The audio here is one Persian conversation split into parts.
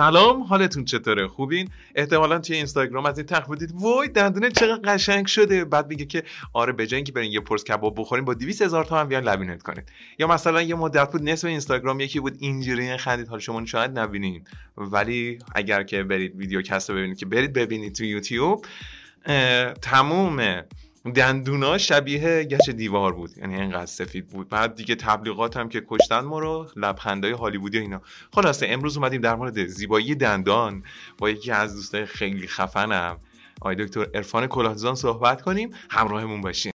سلام حالتون چطوره؟ خوبین؟ احتمالا توی اینستاگرام از این تخفیفا دیدید وای دندونه چقدر قشنگ شده. بعد میگه که آره به اینکه برین یه پرس کباب بخورین با 200 هزار تومن بیان لمینت کنید. یا مثلا یه مدت بود نصف اینستاگرام یکی بود اینجوری خندید. حالا شما شاید نبینین. ولی اگر که برید videocast ببینید که برید ببینید تو یوتیوب تموم دندونا شبیه گچ دیوار بود. یعنی اینقدر سفید بود. بعد دیگه تبلیغات هم که کشتن ما رو لبخندای هالیوودی اینا. خلاصه امروز اومدیم در مورد زیبایی دندان. با یکی از دوستای خیلی خفنم آقای دکتر عرفان کلاهزان صحبت کنیم. همراهمون باشین.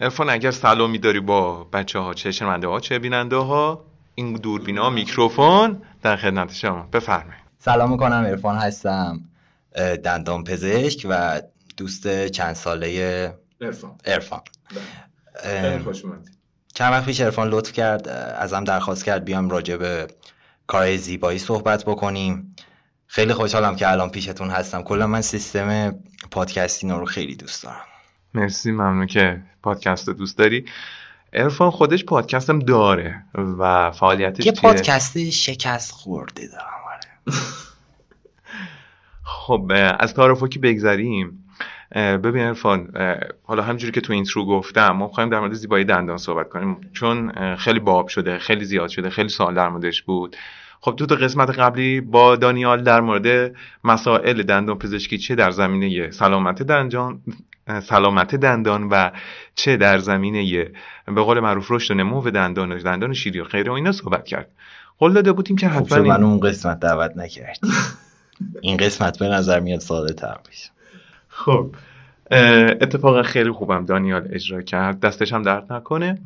عرفان اگر سلامی داری با بچه ها چه شنونده ها چه بیننده ها این دوربینا میکروفون در خدمت شما. بفرمایید. سلام می‌کنم ارفان هستم دندان پزشک و دوست چند ساله ارفان ارفان بله. چند وقت پیش ارفان لطف کرد ازم درخواست کرد بیام راجع به کار زیبایی صحبت بکنیم. خیلی خوشحالم که الان پیشتون هستم. کلا من سیستم پادکستینگ رو خیلی دوست دارم. مرسی ممنون که پادکست دوست داری. ارفان خودش پادکستم داره و فعالیتش یه پادکست شکست خورده دارم. خب از تعارف که بگذریم ببین ارفان حالا همجوری که تو اینترو گفتم ما خواهیم در مورد زیبایی دندان صحبت کنیم. چون خیلی باب شده خیلی زیاد شده خیلی سوال در موردش بود. خب تو قسمت قبلی با دانیال در مورد مسائل دندان پزشکی چه در زمینه سلامت دندان سلامت دندان و چه در زمینه به قول معروف رشد و نمو دندان دندان شیری و غیره و اینا صحبت کرد. قول داده بودیم که حتما خب من اون قسمت دعوت نکردی. این قسمت به نظر میاد ساده تر میشه. خب اتفاقا خیلی خوبم دانیال اجرا کرد. دستش هم درد نکنه.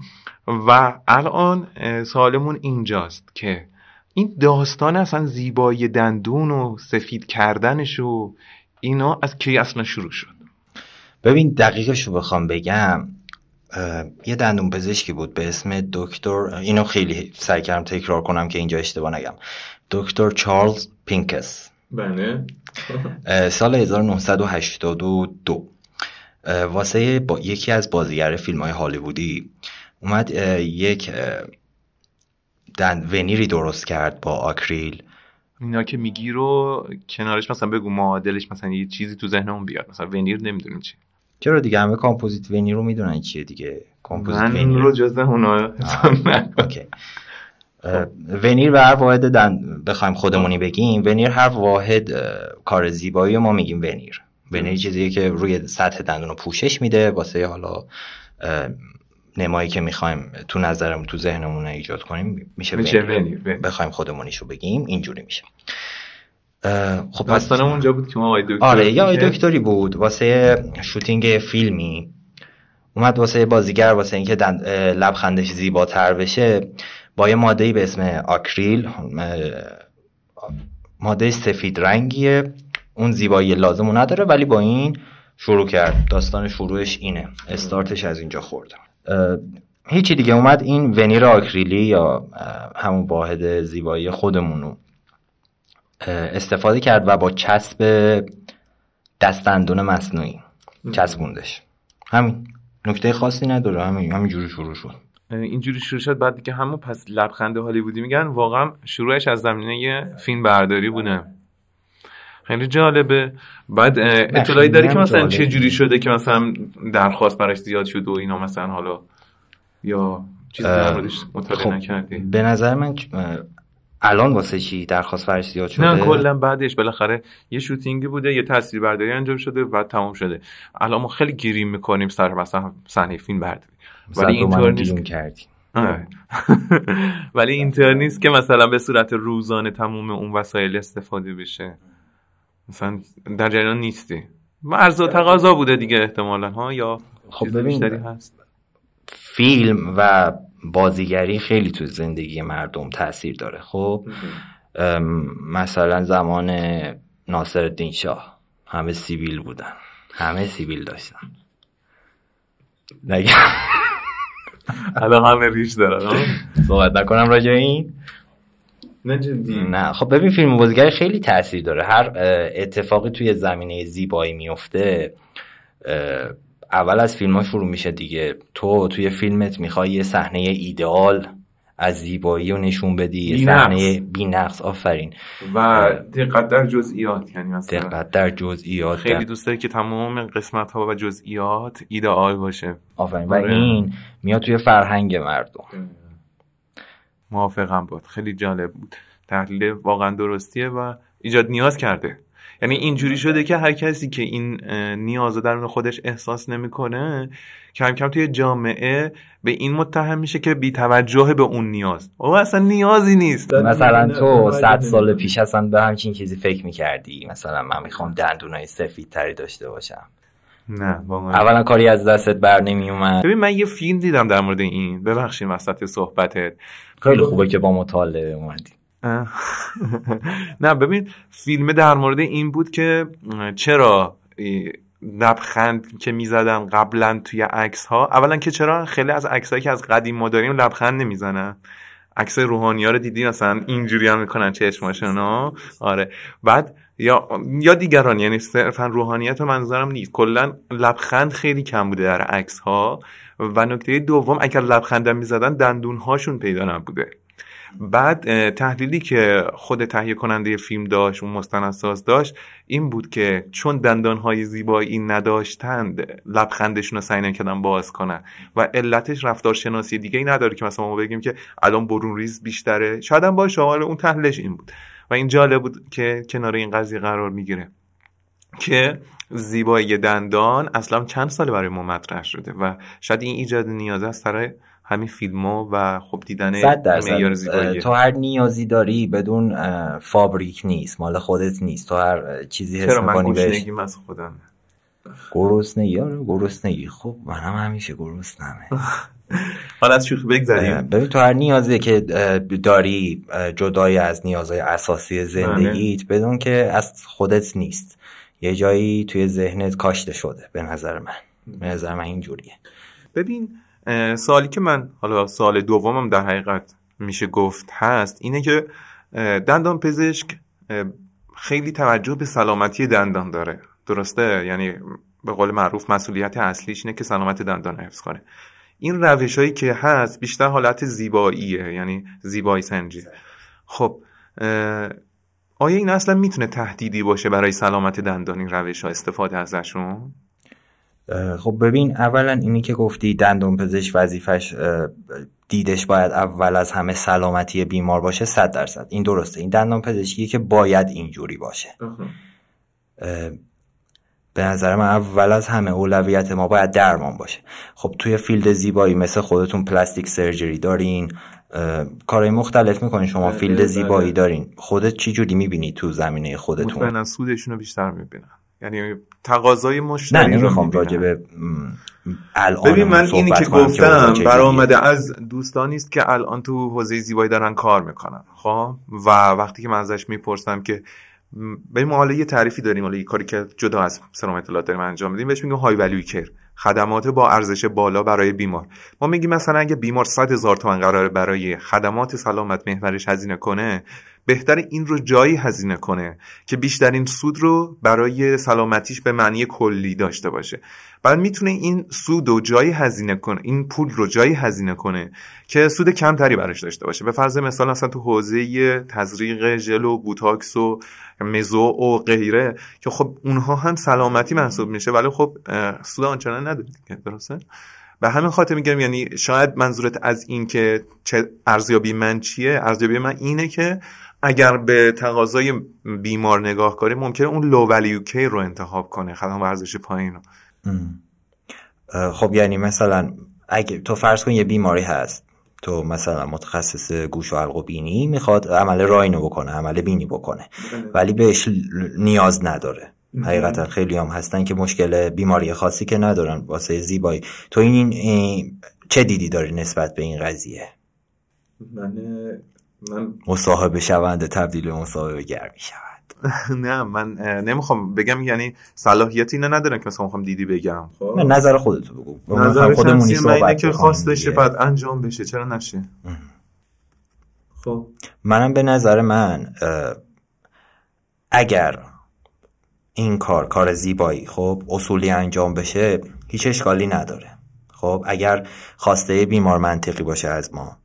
و الان سالمون اینجاست که این داستان اصلا زیبایی دندون و سفید کردنش و اینا از کی اصلا شروع شد؟ ببین دقیقش رو بخوام بگم. یه دندون پزشکی بود به اسم دکتر اینو خیلی سعی کردم تکرار کنم که اینجا اشتباه نگم. دکتر چارلز پینکس. بله. سال 1982 واسه با یکی از بازیگر فیلم های هالیوودی اومد یک دند ونیری درست کرد با آکریل. اینا که میگی رو کنارش مثلا بگو معادلش مثلا یه چیزی تو ذهنمون بیاد. مثلا ونیر نمی‌دونیم چی. چرا دیگه همه composite veneer رو می‌دونن چیه دیگه؟ کامپوزیت من veneer رو جزء اونا veneer به هر واحد دن بخوایم خودمونی بگیم veneer هر واحد کار زیبایی ما میگیم veneer veneer چیزیه که روی سطح دندون رو پوشش میده واسه حالا نمایی که می‌خوایم تو نظرمون تو ذهنمون ایجاد کنیم میشه, میشه veneer. بخوایم خودمونیشو بگیم اینجوری میشه. خب داستان اونجا بود که ما آقای دکتر آره یا آقای دکتری بود واسه شوتینگ فیلمی. اومد واسه بازیگر واسه اینکه لبخندش زیباتر بشه با یه ماده به اسم آکریل ماده سفید رنگیه. اون زیبایی لازم نداره ولی با این شروع کرد. داستان شروعش اینه. استارتش از اینجا خورد. هیچی دیگه. اومد این ونیر آکریلی یا همون واحد زیبایی خودمونو استفاده کرد و با چسب دستندون مصنوعی. چسبوندش. همین. نکته خاصی نداره. همین. همینجوری شروع شد. اینجوری شروع شد بعد که همون پس لبخنده هالیوودی میگن. واقعا شروعش از زمینه فیلم برداری بوده. خیلی جالبه. بعد اطلاعی داری که مثلا چه جوری شده که مثلا درخواست براش زیاد شد و اینا مثلا حالا؟ یا چیزی در موردش مطالعه خب نکردی؟ به نظر من الان واسه چی درخواست فرش زیاد شده؟ نه کلا بعدش بالاخره یه شوتینگی بوده یه تصویر برداری انجام شده و تمام شده. الان ما خیلی گیریم می‌کنیم سر مثلا صحنه فیلم برداری. ولی اینطور نیست کردی آره. ولی اینطور نیست که مثلا به صورت روزانه تموم اون وسایل استفاده بشه. مثلا در جریان نیستی. عرض و تقاضا بوده دیگه احتمالا ها؟ یا خب ببین هست؟ فیلم و بازیگری خیلی تو زندگی مردم تاثیر داره. خب مثلا زمان ناصر الدین شاه همه سیبیل بودن. همه سیبیل داشتن. نگه الان همه ریش دارن صحبت نکنم راجع این. نه جدی. نه. خب ببین فیلم بازیگری خیلی تاثیر داره. هر اتفاقی توی زمینه زیبایی میفته اول از فیلم ها شروع میشه دیگه. تو توی فیلمت می‌خوای یه صحنه ایدئال از زیبایی رو نشون بدی یه صحنه بی‌نقص آفرین. و دقت در جزئیات یعنی مثلا دقت در جزئیات خیلی دوست داره که تمام قسمت ها و جزئیات ایدئال باشه. آفرین. و این میاد توی فرهنگ مردم. موافقم بود. خیلی جالب بود. تحلیل واقعا درستیه و ایجاد نیاز کرده. یعنی اینجوری شده که هر کسی که این نیاز درون خودش احساس نمی‌کنه کم کم توی جامعه به این متهم میشه که بی توجه به اون نیاز. او اصلا نیازی نیست. مثلا تو صد سال پیش اصلا به همچین چیزی فکر می‌کردی؟ مثلا من می‌خوام دندونای سفید تری داشته باشم. نه اولا کاری از دستت بر نمی اومد ببین من یه فیلم دیدم در مورد این. ببخشید وسط صحبتت. خیلی خوبه که با مطالعه اومدی. نه ببین فیلم در مورد این بود که چرا لبخند که می‌زدن قبلا توی عکس ها اولا که چرا خیلی از عکس که از قدیم ما داریم لبخند نمی‌زنن. عکس روحانی ها رو دیدی مثلا اینجوری هم می‌کنن چشماشون آره. بعد یا یا دیگران یعنی صرفا روحانیت منظورم نیست. کلا لبخند خیلی کم بوده در عکس ها و نکته دوم اگر لبخند می‌زدن دندون هاشون پیدا نبوده. بعد تحلیلی که خود تهیه کننده فیلم داشت اون مستندساز داشت این بود که چون دندانهای زیبایی نداشتند لبخندشون رو سعی نکردن باز کنن. و علتش رفتارشناسی دیگه ای نداره که مثلا ما بگیم که الان برون ریز بیشتره. شاید هم باشه اون تحلیلش این بود. و این جالب بود که کنار این قضیه قرار می‌گیره که زیبایی دندان اصلا چند سال برای ما مطرح شده و شاید این ایجاد نیاز است سر همین فیلم ها و خب دیدن معیار زیبایی. تو هر نیازی داری بدون فابریک نیست مال خودت نیست. تو هر چیزی حس می‌کنی بهش. از خودم. گرسنگی آره گرسنگی. خب منم همیشه گرسنمه. حالا از شوخی بگذاریم ببین تو هر نیازی که داری جدای از نیازهای اساسی زندگیت بله. بدون که از خودت نیست. یه جایی توی ذهنت کاشته شده به نظر من. به نظر من اینجوریه. ببین سوالی که من حالا سال دومم در حقیقت میشه گفت هست اینه که دندان پزشک خیلی توجه به سلامتی دندان داره. درسته؟ یعنی به قول معروف مسئولیت اصلیش اینه که سلامت دندان حفظ کنه. این روش هایی که هست بیشتر حالت زیباییه یعنی زیبایی سنجی. خب آیا این اصلا می‌تونه تهدیدی باشه برای سلامت دندان؟ این روش ها استفاده ازشون؟ خب ببین اولا اینی که گفتی دندون پزشک وظیفش دیدش باید اول از همه سلامتی بیمار باشه صد درصد. این درسته. این دندان پزشکی که باید اینجوری باشه. به نظر من اول از همه اولویت ما باید درمان باشه. خب توی field زیبایی مثل خودتون plastic surgery دارین. کارهای مختلف می‌کنین. شما بله، فیلد بله. زیبایی دارین. خودت چی جوری می‌بینی تو زمینه خودتون؟ مطمئنا سودشون رو بیشتر می‌بینن. یعنی تقاضای مشتری نه نمی‌خوام راجع به الان ببین من اینی که گفتم برآمده از دوستانی است که الان تو حوزه زیبایی دارن کار می‌کنن خب؟ و وقتی که من ازش می‌پرسم که بریم حالا یه تعریفی داریم حالا یه کاری که جدا از سرم اطلاعات داریم انجام میدیم بهش میگیم های ولیو کر خدمات با ارزش بالا برای بیمار. ما میگیم مثلا اگه بیمار 100 هزار تومن قراره برای خدمات سلامت محورش هزینه کنه بهتر این رو جایی هزینه کنه که بیشترین سود رو برای سلامتیش به معنی کلی داشته باشه. بعد می‌تونه این سود رو جایی هزینه کنه این پول رو جایی هزینه کنه که سود کمتری براش داشته باشه. به فرض مثال مثلا تو حوزه تزریق ژل و بوتاکس و مزو و غیره که خب اونها هم سلامتی محسوب میشه ولی خب سود آنچنان نداره درسته؟ به همین خاطر میگم یعنی شاید منظورت از این که چه ارزیابی من چیه ارزیابی من اینه که اگر به تقاضای بیمار نگاه کنیم ممکنه اون لو ولیو کی رو انتخاب کنه. خدمات ارزش پایین رو. خب یعنی مثلا اگه تو فرض کن یه بیماری هست تو مثلا متخصص گوش و حلق و بینی می‌خواد عمل راینو بکنه عمل بینی بکنه. بله. ولی بهش نیاز نداره. حقیقتا خیلی هم هستن که مشکل بیماری خاصی که ندارن. واسه زیبایی. تو این, چه دیدی داری نسبت به این قضیه؟ من من مصاحبه شونده تبدیل به مصاحبه گر می شود نه من نمی‌خوام بگم یعنی صلاحیت اینو ندارم که مثلا می‌خوام دیدی بگم. خب. نظر خودتو بگو. نظر خودمونی من اینه که خواستشه بعد انجام بشه چرا نشه؟ خب. منم به نظر من اگر این کار کار زیبایی خب اصولی انجام بشه هیچ اشکالی نداره. خب اگر خواسته بیمار منطقی باشه از ما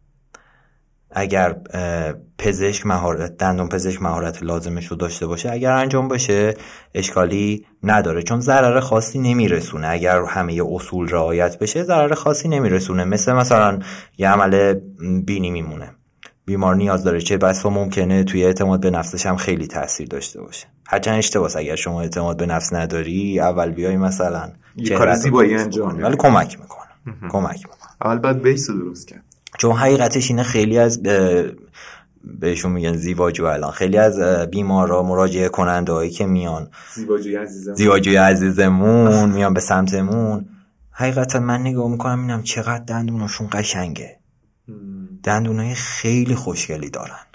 اگر پزشک مهارت دندون پزشک مهارت لازمش رو داشته باشه اگر انجام باشه اشکالی نداره. چون ضرر خاصی نمیرسونه. اگر همه اصول رعایت بشه ضرر خاصی نمیرسونه. مثل مثلا یه عمل بینی میمونه. بیمار نیاز داره. چه بسا ممکنه توی اعتماد به نفسش هم خیلی تاثیر داشته باشه. هرچند اشتباس اگر شما اعتماد به نفس نداری اول بیای مثلا یه کار زیبایی انجام ولی کمک می‌کنه. کمک می‌کنه. اول باید بیس درست کرد. چون حقیقتش اینه خیلی از بهشون میگن زیواجو الان. خیلی از بیمارا مراجعه کننده هایی که میان. زیواجوی عزیزمون. زیواجوی عزیزمون میان به سمتمون. حقیقتا من نگاه می‌کنم اینم چقدر دندوناشون قشنگه. دندونای خیلی خوشگلی دارن.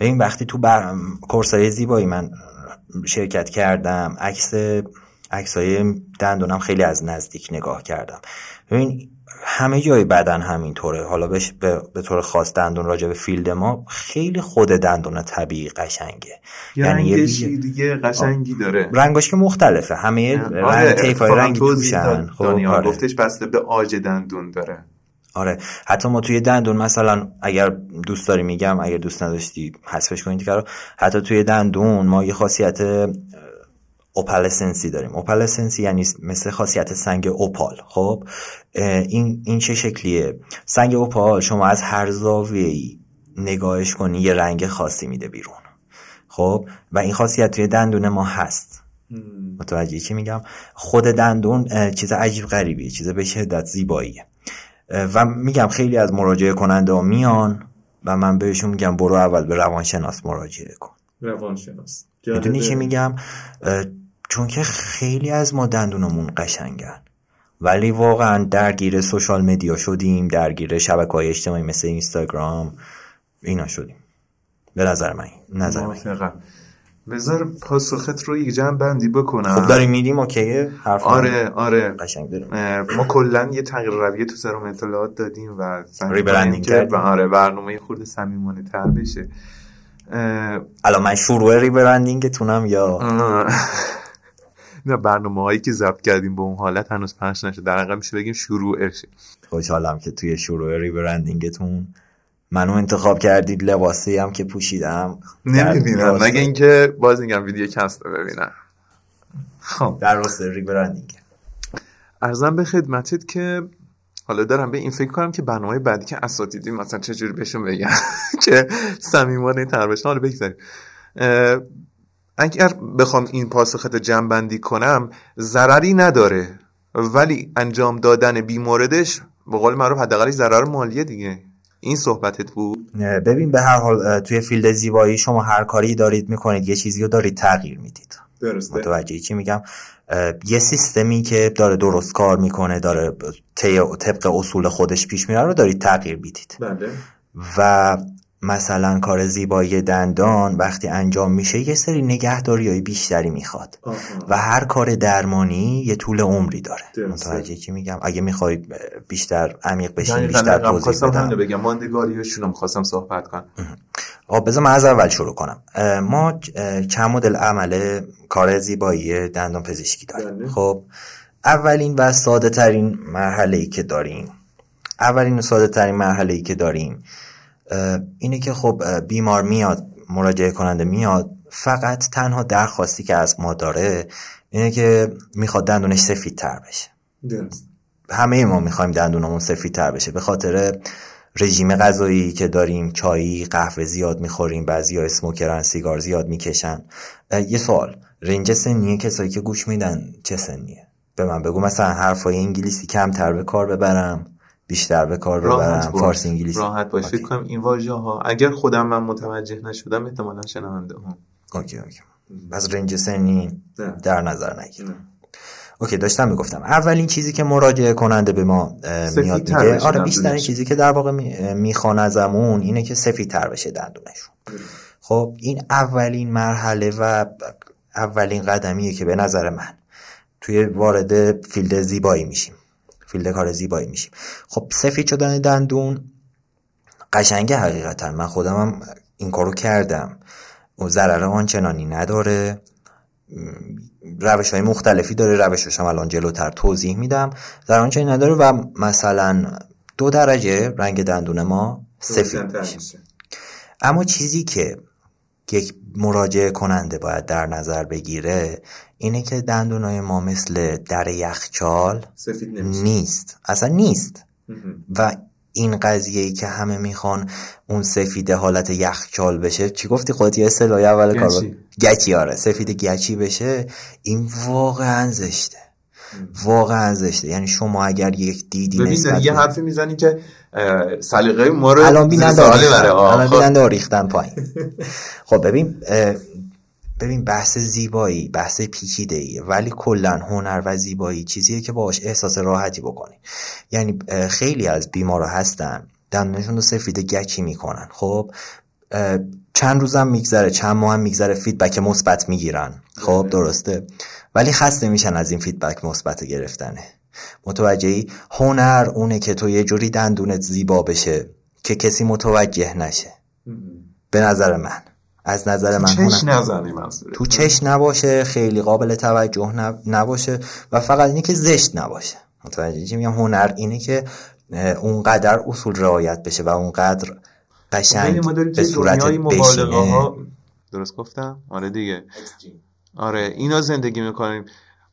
و این وقتی تو بر... کورسای زیبایی من شرکت کردم عکس عکسای دندونم خیلی از نزدیک نگاه کردم. ببین همه جای بدن همینطوره. حالا بش به, به طور خاص دندون راجع به فیلد ما خیلی خود دندون طبیعی قشنگه. یعنی یه دیگه قشنگی داره. رنگاش که مختلفه. همه رنگ آره طیف های رنگی توشن. خب آره. گفتش بسته به آج دندون داره. آره. حتی ما توی دندون مثلا اگر دوست داری میگم اگر دوست نداشتی حذفش کنید که حتی توی دندون ما یه خاصیت اوپالسنسی داریم. اوپالسنسی یعنی مثل خاصیت سنگ اوپال خب این این چه شکلیه؟ سنگ اوپال شما از هر زاویه‌ای نگاهش کنی یه رنگ خاصی میده بیرون. خب و این خاصیت توی دندون ما هست. متوجه چی میگم؟ خود دندون چیز عجیب غریبیه چیز به شدت زیباییه. و میگم خیلی از مراجعه کننده میان و من بهشون میگم برو اول به روانشناس مراجعه کن. روانشناس. می‌دونی چی میگم؟ چون که خیلی از ما دندونمون قشنگن. ولی واقعا درگیر سوشال مدیا شدیم درگیر شبکه های اجتماعی مثل اینستاگرام اینا شدیم. به نظر من نظر من. بذار پاسخت رو یک جمع بندی بکنم. خب داریم میدیم اوکیه حرف آره آره. قشنگ داریم. ما کلا یه تغییر رویه تو سرم اطلاعات دادیم و ریبرندینگ کردیم. و آره برنامه خورده صمیمانه تر بشه. الان من شروع ریبرندینگتونم یا؟ برنامه هایی که ضبط کردیم به اون حالت هنوز پخش نشد در واقع میشه بگیم شروعش خوشحالم که توی شروع rebranding تون منو انتخاب کردید لباسی هم که پوشیدم. نمی‌بینم. مگه اینکه باز میگم videocast رو ببینم. خب. در راستای rebranding. عرضم به خدمتت که حالا دارم به این فکر کنم که برنامه بعدی که اساتیدی مثلا چجوری بهشون بگم که صمیمانه تر بشن حالا بگذاریم. اگر بخوام این پاسخت جمع‌بندی کنم ضرری نداره. ولی انجام دادن بیموردش به قول معروف حداقلش ضرر مالیه دیگه. این صحبتت بود؟ ببین به هر حال توی فیلد زیبایی شما هر کاری دارید می‌کنید یه چیزی رو دارید تغییر می‌دید. درسته. متوجه چی میگم؟ یه سیستمی که داره درست کار می‌کنه داره طبق اصول خودش پیش میره رو دارید تغییر می‌دید. بله. و مثلا کار زیبایی دندان وقتی انجام میشه یه سری نگهداری های بیشتری می‌خواد. و هر کار درمانی یه طول عمری داره. متوجه چی میگم؟ اگه می‌خوای بیشتر عمیق بشین بیشتر توضیح بدم. بگم. ماندگاریشون هم خواستم صحبت کنم. آه بذار من از اول شروع کنم. ما چند مدل عمل کار زیبایی دندان پزشکی داریم. بله. خب اولین و ساده ترین مرحله ای که داریم اولین و ساده ترین مرحله ای که داریم اینه که خب بیمار میاد مراجعه کننده میاد فقط تنها درخواستی که از ما داره اینه که می‌خواد دندونش سفید تر بشه. درست. همه ما می‌خوایم دندونمون سفید تر بشه. به خاطر رژیم غذایی که داریم چایی قهوه زیاد می‌خوریم بعضی ها اسموکرن سیگار زیاد می‌کشن. یه سوال رنج سنیه کسایی که گوش میدن چه سنیه؟ به من بگو مثلا حرفای انگلیسی کمتر به کار ببرم. بیشتر به کار ببرم فارسی انگلیسی. راحت باش فکر کنم این واژه ها اگر خودم من متوجه نشدم احتمالا شنونده هم. okay okay. پس range سنی در نظر نگیر. okay داشتم می‌گفتم. اولین چیزی که مراجعه کننده به ما میاد میگه آره بیشترین چیزی که در واقع می‌خوان ازمون اینه که سفید تر بشه دندونشون خب این اولین مرحله و اولین قدمیه که به نظر من توی وارد field زیبایی میشیم. field کار زیبایی میشیم. خب سفید شدن دندون قشنگه حقیقتا. من خودم هم این کارو کردم. و ضرر آنچنانی نداره. روش های مختلفی داره. روشش هم الان جلوتر توضیح میدم. در آنچه نداره و مثلا دو درجه رنگ دندون ما سفید میشه. اما چیزی که یک مراجعه کننده باید در نظر بگیره اینه که دندونای ما مثل در یخچال نیست. اصلا نیست. و این قضیه ای که همه می‌خوان اون سفید حالت یخچال بشه چی گفتی خودت یه اصطلاح اول کار گچی. آره. سفید گچی بشه این واقعا زشته. واقعا زشته. یعنی شما اگر یک دیدی ببین یه حرفی می‌زنی که سلیقه ما رو الان بیننده الان بیننده ریختن پایین. خب ببین ببین بحث زیبایی بحث پیچیده ایه ولی کلا هنر و زیبایی چیزیه که باش احساس راحتی بکنی. یعنی خیلی از بیمارا هستن دندونشون رو سفید گچی می‌کنن. خب چند روزم میگذره چند ماه هم میگذره feedback مثبت می‌گیرن. خب درسته. ولی خسته میشن از این feedback مثبت گرفتنه متوجهی؟ هنر اونه که تو یه جوری دندونت زیبا بشه که کسی متوجه نشه. به نظر من. از نظر من چش تو چش نباشه خیلی قابل توجه نباشه و فقط اینه که زشت نباشه. متوجه چی میگم هنر اینه که اونقدر اصول رعایت بشه و اونقدر قشنگ به صورت بشینه. درست گفتم؟ آره دیگه. آره اینا زندگی می‌کنیم.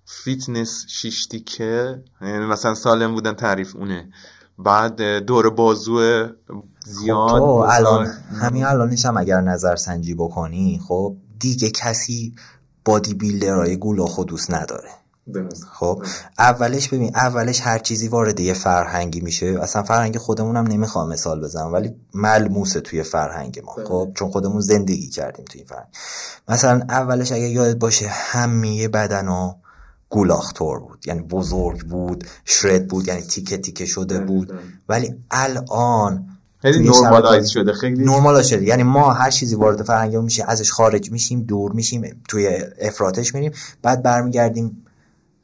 فیتنس شیشتیکه. یعنی مثلا سالم بودن تعریف اونه. بعد دور بازو زیاد خب الان همین الانش هم اگر نظر سنجی بکنی خب دیگه کسی بادی بیلدرهای گولا خودوس نداره. خب اولش ببین اولش هر چیزی وارد یه فرهنگی میشه اصلا فرهنگ خودمونم نمی‌خوام مثال بزنم ولی ملموسه توی فرهنگ ما. بله. خب چون خودمون زندگی کردیم توی این فرهنگ. مثلا اولش اگه یادت باشه همه بدن و گولاختور بود. یعنی بزرگ بود شرد بود یعنی تیکه تیکه شده بود. ولی الان خیلی نورمالایز شده خیلی نورمال شده. یعنی ما هر چیزی وارد فرهنگ میشه ازش خارج میشیم دور میشیم توی افراتش میریم بعد برمیگردیم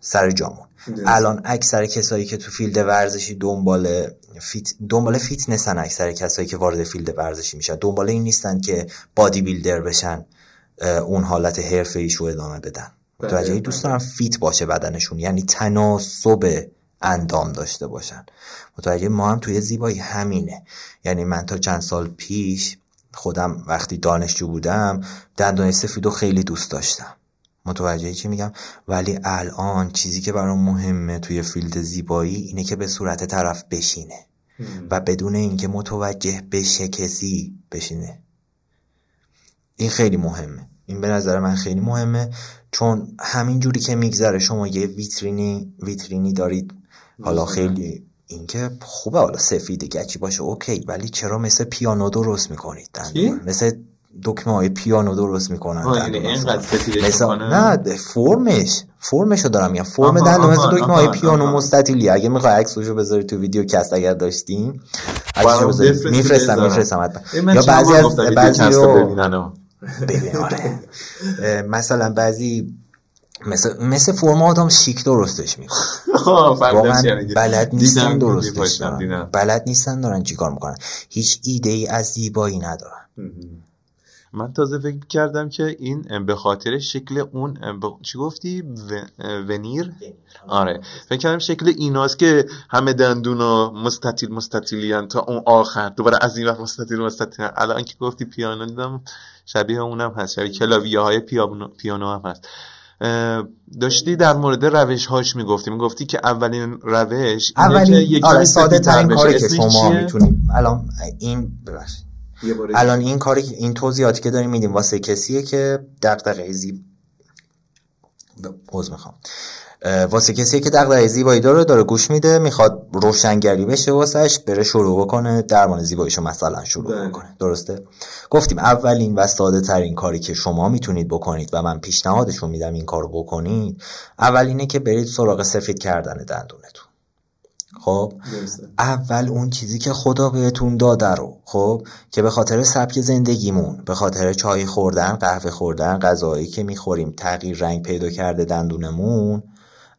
سر جامون. الان اکثر کسایی که تو field ورزشی دنبال fit دنبال فیتنسن اکثر کسایی که وارد field ورزشی میشن. دنبال این نیستن که bodybuilder بشن اون حالت حرفه ایشو ادامه بدن. متوجه بله. دوست دارم fit باشه بدنشون یعنی تناسب اندام داشته باشن. متوجه ما هم توی زیبایی همینه. یعنی من تا چند سال پیش خودم وقتی دانشجو بودم دندان سفیدو خیلی دوست داشتم. متوجه چی میگم؟ ولی الان چیزی که برام مهمه توی field زیبایی اینه که به صورت طرف بشینه. و بدون اینکه متوجه بشه کسی بشینه. این خیلی مهمه. این به نظر من خیلی مهمه. چون همین جوری که میگذره شما یه ویترینی ویترینی دارید. حالا خیلی اینکه خوبه. حالا سفید گچی باشه okay. ولی چرا مثل پیانو درست می‌کنید؟ مثل دکمه های پیانو درست می‌کنن. یعنی نه فرمش. فرمشو دارم میگم. فرم دندون مثل دکمه های پیانو مستطیلی اگه می‌خوای عکسشو بذاری تو ویدیو کست اگر داشتیم میفرستم میفرستم یا بعضی از بعضی ببین آره. مثلا بعضی مثل مثل فرم آدم شیک درستش می‌کنن. واقعا بلد نیستن درستش بلد نیستن دارن چیکار می‌کنن. هیچ ایده ای از زیبایی ندارن. من تازه فکر کردم که این به خاطر شکل اون چی گفتی؟ ونیر؟ آره. فکر کردم شکل ایناست که همه دندون و مستطیل مستطیلیان تا اون آخر. دوباره از این وقت مستطیل مستطیل. الان که گفتی پیانو دیدم شبیه اونم هست. شبیه کلاویه های پیانو, پیانو هم هست. داشتی در مورد روش هاش می‌گفتی. می‌گفتی که اولین روش اولین آره ساده ترین کاری که شما می‌تونید الان این ببخشید. الان این کاری این توضیحاتی که داریم میدیم. واسه کسیه که دغدغه زیب عذر می‌خوام. واسه کسی که دغدغه زیبایی داره داره گوش میده می‌خواد روشنگری بشه واسش بره شروع بکنه درمان زیباییشو مثلا شروع بله. بکنه. درسته؟ گفتیم اولین و ساده ترین کاری که شما می‌تونید بکنید و من پیشنهادشون میدم این کارو بکنید اولینه که برید سراغ سفید کردن دندونتون. خب؟ اول اون چیزی که خدا بهتون داده رو خب؟ که به خاطر سبک زندگیمون به خاطر چای خوردن قهوه خوردن غذایی که می‌خوریم تغییر رنگ پیدا کرده دندونمون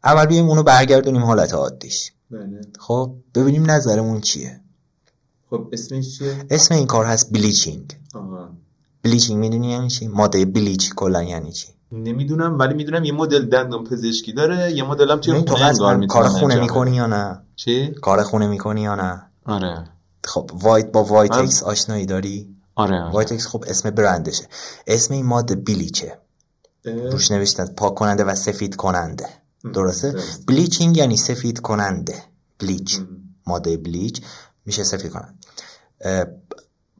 اول بیایم اونو برگردونیم حالت عادیش. بله. خب ببینیم نظرمون چیه. خب اسمش چیه؟ اسم این کار هست بلیچینگ بلیچینگ می‌دونی یعنی چی؟ ماده بلیچ کلا یعنی چی؟ نمی‌دونم ولی می‌دونم یه مدل دندون پزشکی داره یه مدل هم توی خونه انگار کار خونه می‌کنی. یا نه؟ چی؟ کار خونه می‌کنی یا نه؟ آره. خب وایت با وایتکس آشنایی داری؟ آره وایتکس خب اسم برندشه. اسم این ماده بیلیچه روش نوشتن پاک کننده و سفید کننده. درسته؟ درست. bleaching یعنی سفید کننده. bleach. ماده bleach. میشه سفید کننده اه،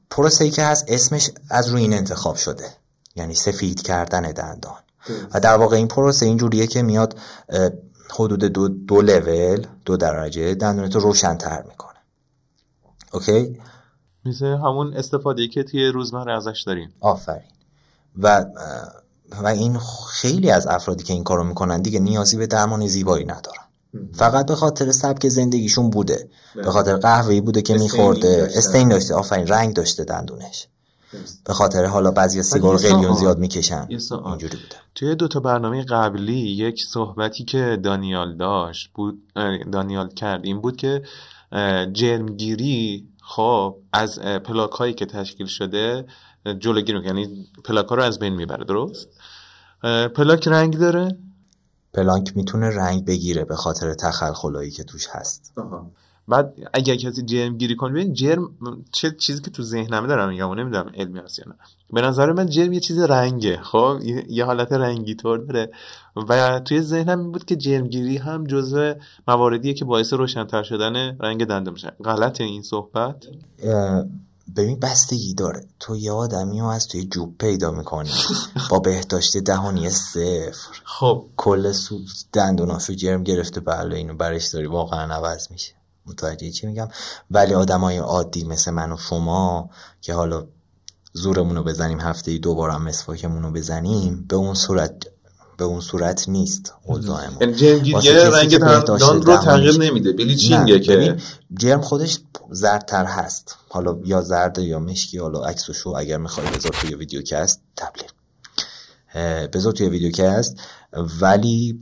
پروسه ای که هست اسمش از روی این انتخاب شده. یعنی سفید کردن دندان. و در واقع این پروسه اینجوریه که میاد حدود دو, دو لول دو درجه دندونت رو روشنتر می‌کنه. اوکی؟ مثل همون استفاده که توی روزمره ازش داریم. آفرین. و و این خیلی از افرادی که این کارو می‌کنن دیگه نیازی به درمان زیبایی ندارن. فقط به خاطر سبک زندگیشون بوده. به خاطر قهوه‌ای بوده که میخورده. استین داشته. آفرین رنگ داشته دندونش. به خاطر حالا بعضی سیگار قلیون. زیاد می‌کشن. اینجوری بوده. توی دوتا برنامه قبلی یک صحبتی که دانیال داشت بود دانیال کرد این بود که جرمگیری خب از پلاک هایی که تشکیل شده جلوگیری می‌کنه. یعنی پلاک ها رو از بین می‌بره درست؟ پلاک رنگ داره؟ پلانک می‌تونه رنگ بگیره به خاطر تخلخلایی که توش هست. بعد اگر کسی جرم گیری کنه ببین جرم چه چیزی که تو ذهنمه دارم میگم نمی‌دونم علمی هست یا نه. به نظر من جرم یه چیز رنگه خب؟ یه حالت رنگی طور داره. و توی ذهنم این بود که جرمگیری هم جزو مواردیه که باعث روشنتر شدن رنگ دندون میشه. غلطه این صحبت. ببین بستگی داره. تو یه آدمی رو از توی جوب پیدا می‌کنی. با بهداشت دهانی صفر. خب. کل سو دندوناشو جرم گرفته بله اینو برش داری. واقعا عوض میشه. متوجه چی میگم؟ ولی آدمای عادی مثل من و شما که حالا زورمون رو بزنیم هفته ای دوباره هم مسواکمون رو بزنیم به اون صورت به اون صورت نیست اوضاعمون یعنی واسه کسی رنگ دندان رو تغییر نمیده. بلیچینگه که؟ جرم خودش زردتر هست. حالا یا زرده یا مشکی حالا عکسشو اگر می‌خوای بذار توی ویدیو که هست تبلیغ. بذار توی ویدیو که هست. ولی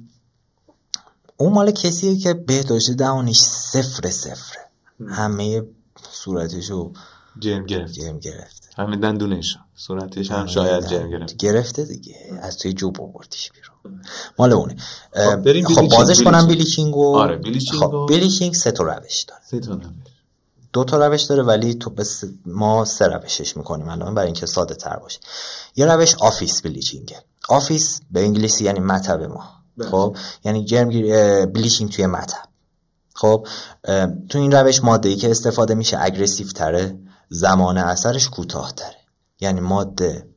اون مال کسیه که بهداشت دهانش صفر صفره. همه صورتشو جرم گرفت. جرم گرفته. همین دندونش صورتش هم شاید جرم گرفت. گرفته دیگه. از توی جوب آوردیش بیرون. مال اونه. خب، بریم خب بازش کنم بلیچینگ. بلیچینگو آره، بلیچینگ خب بلیچینگ سه تا روش داره. سه تا نمیشه. دو تا روش داره ولی تو به س- ما سه روشش می‌کنیم الان برای اینکه ساده تر باشه. یه روش office bleachingه office به انگلیسی یعنی مطب ما. بله. خب یعنی جرم bleaching توی مطب. خب تو این روش ماده ای که استفاده میشه aggressive تره زمان اثرش کوتاه تره یعنی ماده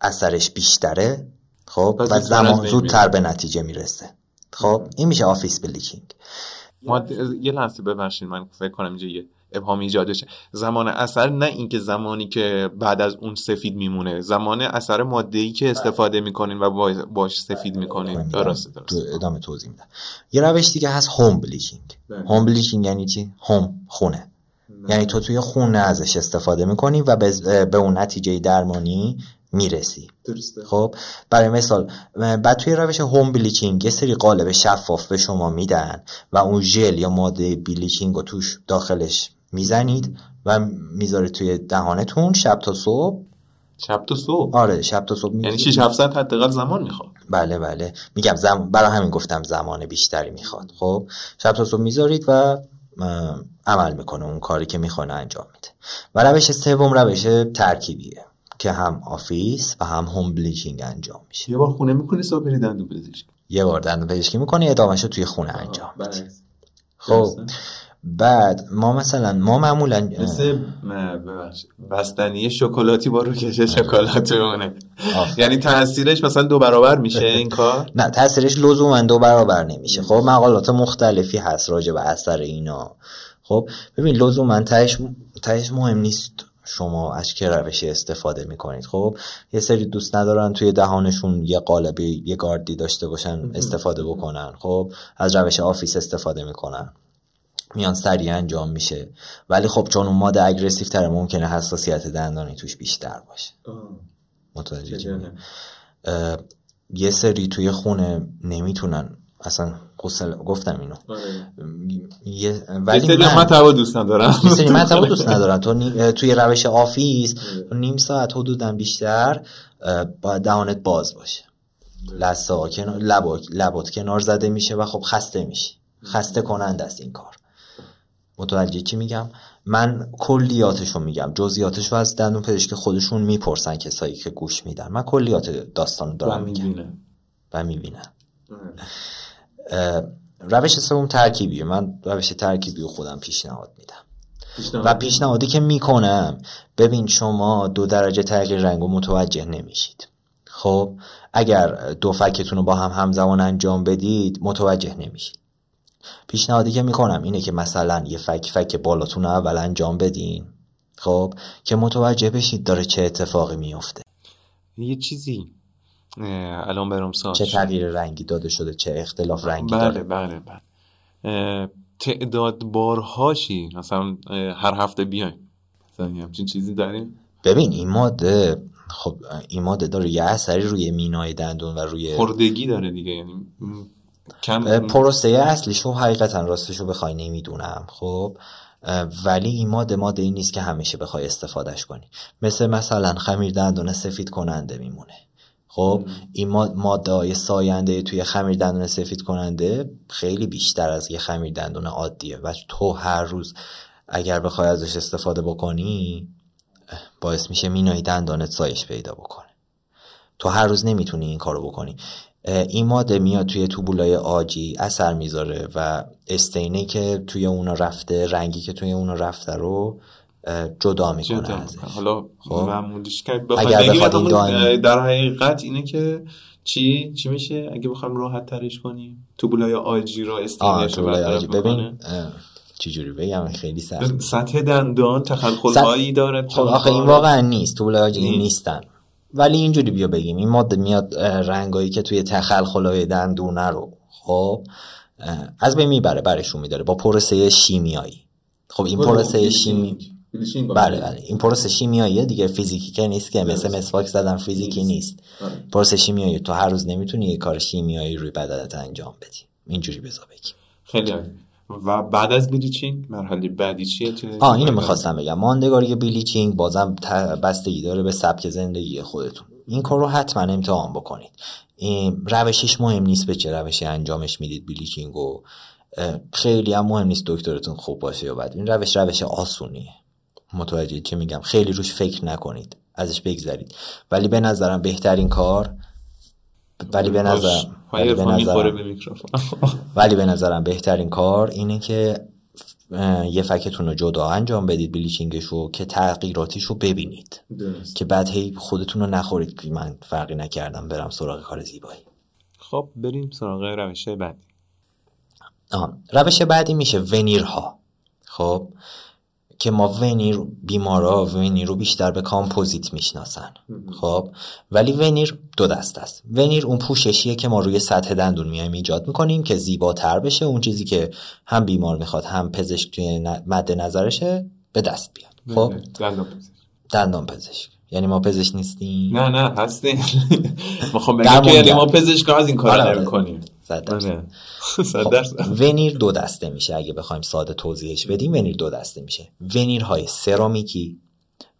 اثرش بیشتره خب و زمان زودتر. به نتیجه می‌رسه. خب این میشه آفیس بلیچینگ ما یه لحظه ببخشید من فکر کنم اینجا یه ابهام ایجاد بشه. زمان اثر نه اینکه زمانی که بعد از اون سفید میمونه زمان اثر ماده ای که استفاده می‌کنین و باش- سفید می‌کنین. درسته تو درسته. ادامه توضیح میدم. یه روش دیگه هست هوم بلیچینگ بله. هوم بلیچینگ یعنی چی؟ هوم خونه. یعنی تو توی خونه ازش استفاده می‌کنی و به, به اون نتیجه درمانی می‌رسی. درسته. خب برای مثال بعد توی روش هوم بلیچینگ یه سری قالب شفاف به شما میدن و اون ژل یا ماده bleaching رو توش داخلش می‌زنید و می‌ذاره توی دهانتون شب تا صبح. شب تا صبح؟ آره شب تا صبح یعنی می‌ذاری. 6 7 ساعت حداقل زمان می‌خواد. بله بله. میگم زم... برای همین گفتم زمان بیشتری می‌خواد. خب شب تا صبح می‌ذارید و عمل می‌کنه اون کاری که می‌خواد انجام میده. و روش سوم روش ترکیبیه که هم office و هم home bleaching انجام میشه. یه بار خونه می‌کنی صبح بری دندون پزشک یه بار دندون پزشکی می‌کنی ادامهش رو توی خونه انجام بله. میدی خب بعد ما مثلا ما معمولا مثل بستنی شکلاتی با روکش شکلات بمونه. یعنی تاثیرش مثلا دو برابر میشه این کار؟ نه تاثیرش لزوما دو برابر نمیشه. خب مقالات مختلفی هست راجع به اثر اینا. خب ببین لزوما تهش تهش مهم نیست شما از چه روشی استفاده می‌کنید. خب یه سری دوست ندارن توی دهانشون یه قالبی یه گاردی داشته باشن استفاده بکنن. خب از روش office استفاده می‌کنن. میان سریع انجام میشه. ولی خب چون اون ماده aggressive تره ممکنه حساسیت دندانی توش بیشتر باشه. متوجه یه سری توی خونه نمی‌تونن. اصلا حوصله- گفتم اینو. یه یه ولی سری من- من توا دوست ندارم. یه سری من تمام دوست ندارم. تو نی- توی روش office تو نیم ساعت حدودا بیشتر باید دهانت باز باشه. لثه ها کنار لبات کنار زده میشه و خب خسته میشه. خسته کنند است این کار. متوجه چی میگم؟ من کلیاتشو میگم. جزئیاتشو از دندون پزشک خودشون می‌پرسن کسایی که گوش میدن. من کلیات داستان دارم میگم. و می‌بینم. روش سوم ترکیبیه. من روش ترکیبی رو خودم پیشنهاد میدم. و پیشنهادی که می‌کنم. ببین شما دو درجه تغییر رنگ و متوجه نمیشید. خب اگر دو فکتون رو با هم همزمان انجام بدید متوجه نمیشید. پیشنهادی که می‌کنم اینه که مثلا یه فک فک بالاتون اول انجام بدین. خب؟ که متوجه بشید داره چه اتفاقی میفته یه چیزی الان برام چه تغییر رنگی داده شده چه اختلاف رنگی بله داره. بله بله. تعداد بارهاشی مثلا هر هفته بیایم. مثلا همچین چیزی داریم؟ ببین این ماده خب این ماده داره یه اثری روی مینای دندون و روی خوردگی داره دیگه یعنی پروسه اصلیشو حقیقتا راستشو بخوای نمی‌دونم. خب ولی این ماده ماده این نیست که همیشه بخوای استفادهش کنی. مثل مثلا خمیر دندون سفید کننده میمونه. خب این ماده های ساینده توی خمیر دندون سفید کننده خیلی بیشتر از یه خمیر دندون عادیه. و تو هر روز اگر بخوای ازش استفاده بکنی باعث میشه مینای دندانت سایش پیدا بکنه. تو هر روز نمی‌تونی این کارو بکنی. این ماده میاد توی توبولای آجی اثر می‌ذاره و استینه که توی اونا رفته رنگی که توی اونا رفته رو جدا می‌کنه حالا خب؟ اگر بخواد این در حقیقت اینه که چی؟ چی میشه؟ اگه بخوام راحت ترش کنیم. توبولای آجی رو استینه توبولای آجی. ببین چجوری بگم؟ خیلی سخت. سطح دندان تخلخل هایی داره خب آخه این واقعا نیست. توبولای آجی نیستن. ولی اینجوری بیا بگیم این ماده میاد رنگایی که توی تخلخلای دندونه رو خب از بین می‌بره برشون میداره با پروسه شیمیایی. خب این پروسه شیمی بله بله این پروسه شیمیایی دیگه فیزیکی که نیست که مثل مسواک زدن فیزیکی نیست. آره. پروسه شیمیایی تو هر روز نمی‌تونی یه کار شیمیایی روی بدنت انجام بدی. اینجوری بذار بگیم. خیلی و بعد از بلیچینگ مرحله بعدی چیه آه اینو می‌خواستم بگم. ماندگاری بلیچینگ بازم بستگی داره به سبک زندگی خودتون. این کار رو حتما امتحان بکنید. روشش مهم نیست به چه روشی انجامش می‌دید بلیچینگ و خیلی هم مهم نیست دکترتون خوب باشه یا بد. این روش روش آسونیه. متوجه چه میگم؟ خیلی روش فکر نکنید. ازش بگذرید. ولی به نظرم بهترین کار ولی به نظر ولی به نظرم. ولی به نظرم بهترین کار اینه که یه فکتون رو جدا انجام بدید بلیچینگش رو که تغییراتیش رو ببینید که بعد هی خودتون رو نخورید. که من فرقی نکردم. برم سراغ کار زیبایی. خب بریم سراغ روش بعدی. آه. روش بعدی میشه ونیرها. خب؟ که ما ونیر بیمارا ونیر رو بیشتر به کامپوزیت می‌شناسن. خب؟ ولی ونیر دو دست است. ونیر اون پوششیه که ما روی سطح دندون میایم ایجاد می‌کنیم که زیباتر بشه. اون چیزی که هم بیمار می‌خواد هم پزشک توی مد نظرشه به دست بیاد. خب؟ دندان پزشک. یعنی ما پزشک نیستیم؟ نه نه هستیم. می‌خوام بگم که یعنی ما پزشک از این کار آره، نمی‌کنیم ونیر دو دسته میشه. اگه بخوایم ساده توضیحش بدیم ونیر دو دسته میشه. veneerهای سرامیکی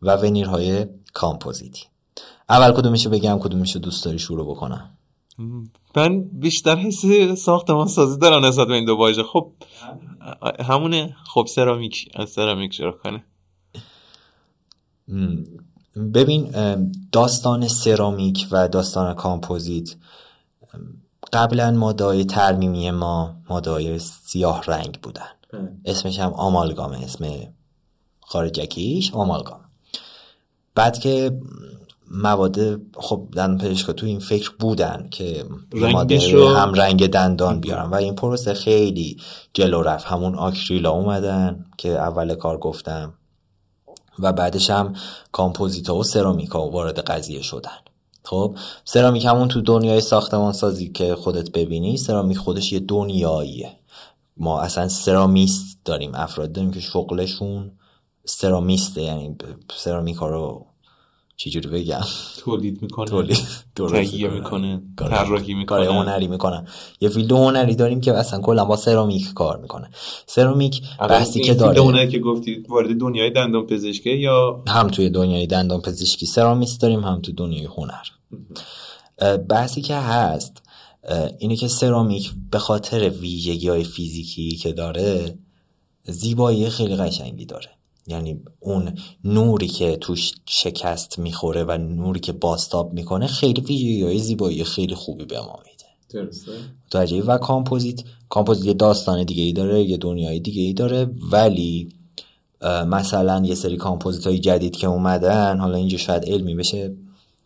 و veneerهای کامپوزیتی. اول کدومشو بگم کدومشو دوست داری شروع بکنم؟ من بیشتر حس ساختمان سازی دارم نسبت به این دو واژه. خب همونه. خب سرامیک از سرامیک شروع کنه. ببین داستان سرامیک و داستان کامپوزیت قبلا مواد ترمیمی ما موادای سیاه رنگ بودن. اسمش هم آمالگامه اسم خارجکیش آمالگام. بعد که مواد خب دندان پزشکا تو این فکر بودن که ماده هم رنگ دندان بیارن و این پروسه خیلی جلو رفت. همون آکریلا اومدن که اول کار گفتم و بعدش هم کامپوزیتا و سرامیکا وارد قضیه شدن. خب سرامیک همون تو دنیای ساختمان سازی که خودت ببینی سرامیک خودش یه دنیاییه. ما اصلا سرامیست داریم افراد داریم که شغلشون سرامیسته یعنی سرامیک ها رو چجوری بگم؟ تولید می‌کنه. تولید. تهیه می‌کنه. طراحی می‌کنه. کار هنری می‌کنن یه فیلد هنری داریم که اصلا کلا با سرامیک کار می‌کنه. سرامیک بحثی که داره. هنری که گفتی وارد دنیای دندان پزشکی یا هم توی دنیای دندان پزشکی سرامیست داریم هم تو دنیای هنر. بحثی که هست اینه که سرامیک به خاطر ویژگی های فیزیکی که داره زیبایی خیلی قشنگی داره. یعنی اون نوری که توش شکست می‌خوره و نوری که بازتاب می‌کنه خیلی ویژگی های زیبایی خیلی خوبی به ما میده. درسته. و کامپوزیت. کامپوزیت یه داستان دیگه ای داره یه دنیای دیگه ای داره ولی مثلا یه سری کامپوزیت های جدید که اومدن حالا اینجا شاید علمی بشه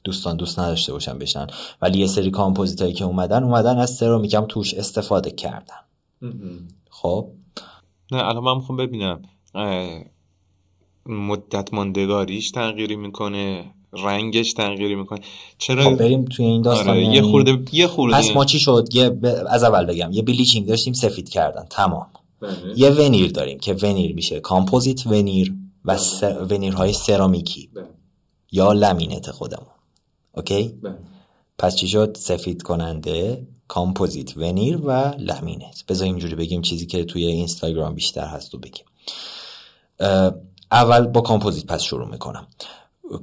دوستان دوست نداشته باشن بشن. ولی یه سری کامپوزیت هایی که اومدن اومدن از سرامیکم توش استفاده کردن. خب؟ نه الان من می‌خوام ببینم مدت ماندگاریش تغییری می‌کنه رنگش تغییری می‌کنه. چرا؟ خب بریم توی این داستان آره، یه خورده یه خورده پس ما چی شد؟ یه ب... از اول بگم یه bleaching داشتیم سفید کردن تمام. بله. یه veneer داریم که veneer میشه composite veneer و بله. س... veneerهای سرامیکی. بله. یا لمینت خودمون. اوکی؟ پس چی شد؟ سفید کننده composite veneer و لمینت بذار اینجوری بگیم چیزی که توی اینستاگرام بیشتر هست و بگیم. اول با کامپوزیت پس شروع می‌کنم.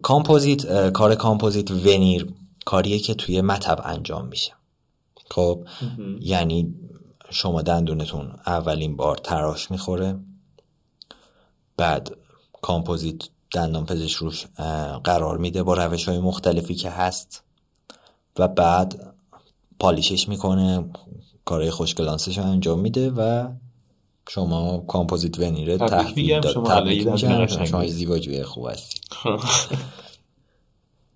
کامپوزیت کار composite veneer کاریه که توی مطب انجام میشه. خب یعنی شما دندونتون اولین بار تراش می‌خوره بعد کامپوزیت دندان پزشک روش قرار میده با روش های مختلفی که هست و بعد polishش می‌کنه کارهای خوشگلاسیونش رو انجام میده و شما composite veneerه تحویل داد. تبریک میگم. شما زیباجوی خوب هستی.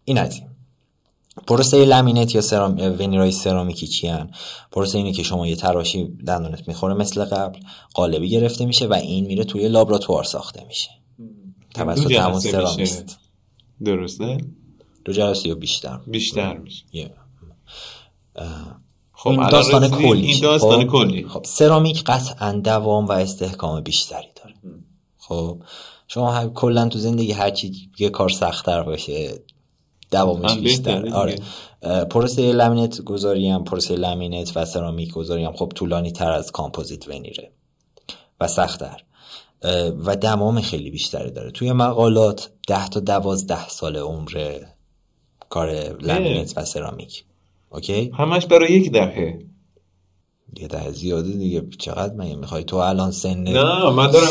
این از پروسه لمینت یا سرام... veneerای سرامیکی چین؟ پروسه اینه که شما یه تراشی دندونت می‌خوره مثل قبل قالبی گرفته میشه و این میره توی لابراتوار ساخته میشه. توسط همون سرامیست درسته؟ دو جلسه یا بیشتر. بیشتر میشه. خب این داستان کلی. این داستان خب؟ کلی. خب سرامیک قطعا دوام و استحکام بیشتری داره. خب شما کلا تو زندگی هر چی یه کار سختتر باشه دوامش بیشتر. آره. پروسه لامینت گذاری هم پروسه لامینت و سرامیک گذاری هم خب طولانی تر از کامپوزیت ونیره و سختتر. و دمام خیلی بیشتری داره. توی مقالات ده تا دوازده سال عمر کار لامینت و سرامیک. اوکی؟ همش برای یک دهه یه ده زیاده دیگه. چقدر من می‌خوای تو الان سن نه من دارم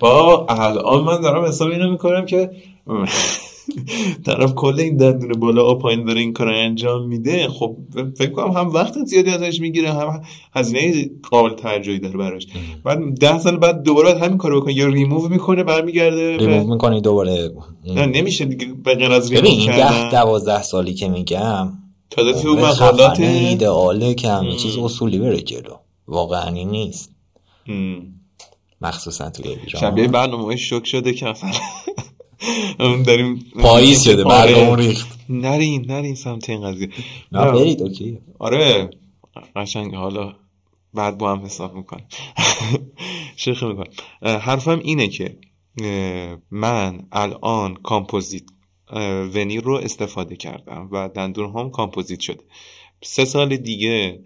با الان من دارم حساب اینو می‌کنم که طرف کل این دندون بالا و پایین داره این کار انجام میده. خب فکر کنم هم وقت زیادی ازش می‌گیره هم هزینه قابل توجهی داره براش. بعد ده سال بعد دوباره همین کارو بکنه. یا ریموو می‌کنه برمیگرده ریموو می‌کنه دوباره. نه نمیشه دیگه به از ریموو کردن. 10 سالی که میگم تازه تو مقالات ایدئاله که همه چیز اصولی بره جلو. واقعا نیست. مخصوصا توی ایران. شبیه برنامه شک شده که اون داریم پاییز شده برنامه ریخت. نرین نرین سمت این قضیه. نه برید اوکی. آره. قشنگ حالا بعد با هم حساب می‌کنم شیخ می‌کنم. حرفم اینه که من الان composite veneer رو استفاده کردم و دندون هم کامپوزیت شده. سه سال دیگه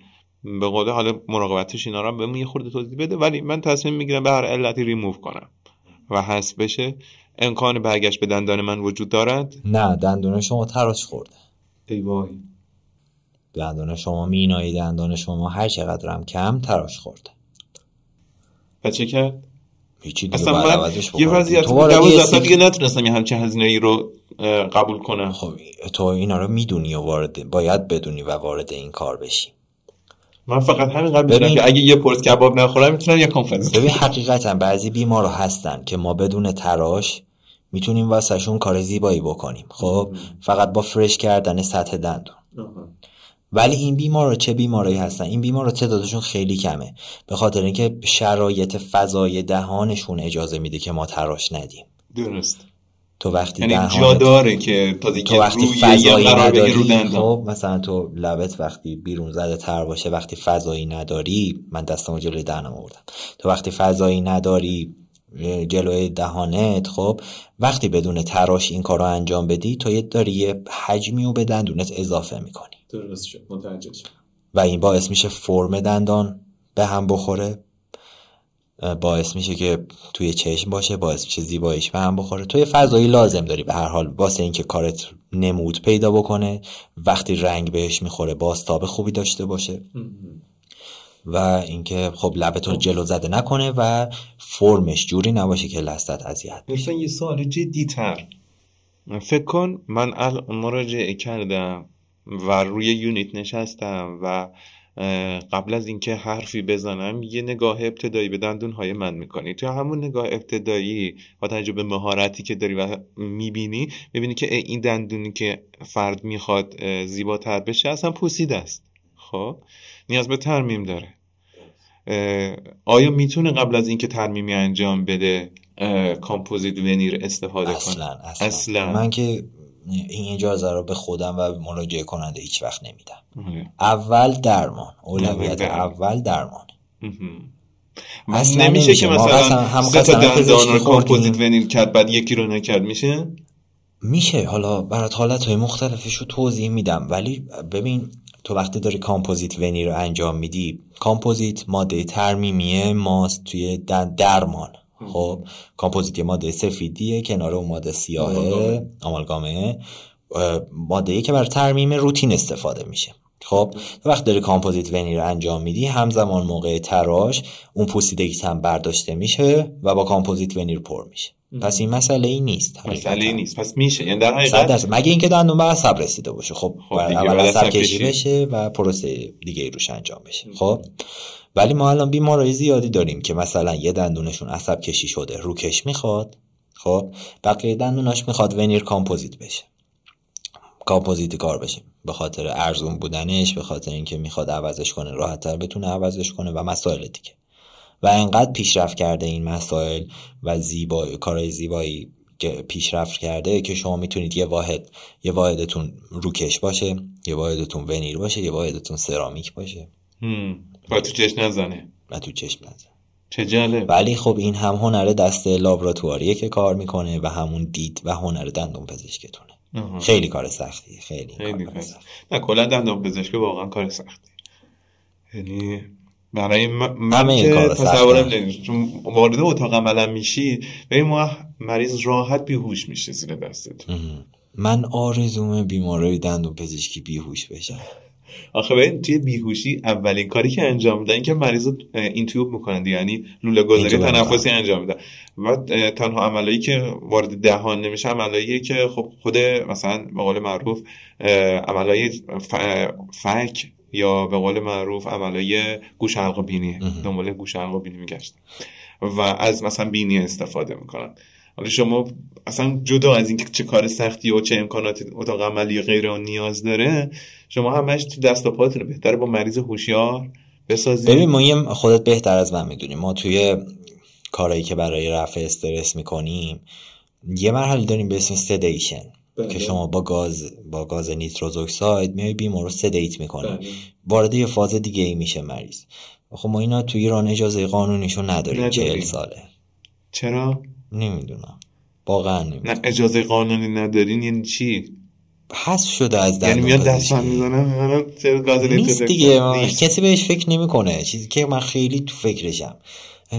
به قول حالا مراقبتش اینا رو بهمون یه خورده توضیح بده ولی من تصمیم می‌گیرم به هر علتی ریموو کنم و حذف بشه. امکان برگشت به دندان من وجود دارد؟ نه دندان شما تراش خورده. ای وای. دندان شما مینایی دندان شما هر چقدر هم کم تراش خورده. و چه کرد؟ هیچی اصلا من یه وضعیت سال دیگه نتونستم یه همچین هزینه ای رو قبول کنم. خب تو اینا رو می‌دونی و وارد باید بدونی و وارد این کار بشی. من فقط همین قبل ببین... که اگه یه پرس کباب نخورم می‌تونم یه کنفرانس ببین حقیقتا بعضی بیمارا هستن که ما بدون تراش می‌تونیم واسهشون کار زیبایی بکنیم. خب فقط با فرش کردن سطح دندون. ولی این بیمارا چه بیمارایی هستن؟ این بیمارا تعدادشون خیلی کمه. به خاطر اینکه شرایط فضای دهانشون اجازه میده که ما تراش ندیم. درست. تو وقتی یعنی جا داره که تو وقتی فضایی نداری خب مثلا تو لبت وقتی بیرون زده تر باشه وقتی فضایی نداری من دستمو جلوی دهنم آوردم. تو وقتی فضایی نداری جلوی دهانت خب وقتی بدون تراش این کار رو انجام بدی تو یه داری یه حجمی رو به دندونت اضافه می‌کنی. درست شد. متوجه شد و این باعث میشه فرم دندان به هم بخوره. باعث میشه که توی چشم باشه باعث میشه زیباییش به هم بخوره. توی فضایی لازم داری به هر حال واسه اینکه کارت نمود پیدا بکنه وقتی رنگ بهش می‌خوره بازتاب خوبی داشته باشه. و اینکه خب لبتو جلو زده نکنه و فرمش جوری نباشه که لستت اذیت مثلا یه سوال جدی تر. فکر کن من الان مراجعه کردم. و روی یونیت نشستم و قبل از اینکه حرفی بزنم یه نگاه ابتدایی به دندون های من می‌کنی. تو همون نگاه ابتدایی با توجه به مهارتی که داری و می‌بینی می‌بینی که این دندونی که فرد می‌خواد زیباتر بشه اصلا پوسیده است. خب؟ نیاز به ترمیم داره. آیا می‌تونه قبل از اینکه ترمیمی انجام بده composite veneer استفاده اصلا کنه اصلا, اصلا. من که این اجازه رو به خودم و مراجعه کننده هیچ وقت نمیدم. اول درمان اولویت اول درمان. اصلا نمیشه نمیشه. که مثلا هم سه تا دندان رو کامپوزیت کردیم. veneer کرد بعد یکی رو نکرد. میشه؟ میشه. حالا برات حالت های مختلفش رو توضیح میدم. ولی ببین تو وقتی داری composite veneer رو انجام میدی کامپوزیت ماده ترمیمی ماست توی درمان. خب کامپوزیت یه ماده سفیدیه کنار اون ماده سیاه آمالگامه. ماده ای که برای ترمیم روتین استفاده میشه. خب تو وقتی داری composite veneer رو انجام میدی همزمان موقع تراش اون پوسیدگی هم برداشته میشه و با composite veneer پر میشه. پس این مسئله ای نیست. مسئله حقیقتاً. نیست. پس میشه. یعنی در حقیقت مگه اینکه دندون به عصب رسیده باشه. خب, خب اول عصب کشی. بشه و پروسه دیگه ای روش انجام بشه. خب ولی ما الان بیمارای زیادی داریم که مثلا یه دندونشون عصب کشی شده روکش می‌خواد خب؟ بقیه دندوناش می‌خواد ونیر کامپوزیت بشه. کامپوزیت کار بشه. به خاطر ارزون بودنش به خاطر اینکه می‌خواد عوضش کنه راحتتر بتونه عوضش کنه و مسائل دیگه. و انقدر پیشرفت کرده این مسائل و زیبایی کارهای زیبایی که پیشرفت کرده که شما می‌تونید یه واحد یه واحدتون روکش باشه یه واحدتون ونیر باشه یه واحدتون سرامیک باشه. و تو چشم نزنه و تو چشم نزن چه جالب ولی خب این هم هنر دست لابراتواریه که کار می‌کنه و همون دید و هنر دندون پزشکتونه آها. خیلی کار سختیه خیلی, خیلی کار. سخت. نه کلا دندان پزشکی واقعا کار سختی یعنی برای من, که. تصورم چون وارد اتاق عملم میشی به ما مریض راحت بیهوش میشه زیر دستت. من آرزوم بیمارای دندون پزشکی بیهوش بشن آخه ببین توی بیهوشی اولین کاری که انجام میدن که مریض رو اینتیوب می‌کنن دیگه یعنی لوله گذاری تنفسی انجام میدن. و تنها عملایی که وارد دهان نمیشه عملایی که خب خود مثلا به قول معروف عملای ف- فک یا به قول معروف عملای گوش حلق بینی. دنبال گوش حلق بینی میگشتن. و از مثلا بینی استفاده می‌کنن. حالا شما اصلا جدا از اینکه چه کار سختی و چه امکانات اتاق عملی و غیره نیاز داره شما همش تو دست و پاتونه بهتره با مریض هوشیار بسازید ببین ما یه خودت بهتر از من می‌دونیم ما توی کارهایی که برای رفع استرس می‌کنیم یه مرحله داریم به اسم sedation بله. که شما با گاز با گاز nitrous oxide میای بیمار رو sedate می‌کنی. بله. وارد یه فاز دیگه ای میشه مریض. خب ما اینا توی ایران اجازه قانونیشو نداریم. چهل ساله. چرا؟ نمی‌دونم. واقعا نه نمی‌دونم اجازه قانونی ندارین یعنی چی؟ حذف شده از یعنی دندون میاد پزشکی. دستم می‌زنم منم چرا نیست دیگه. کسی بهش فکر نمی‌کنه چیزی که من خیلی تو فکرشم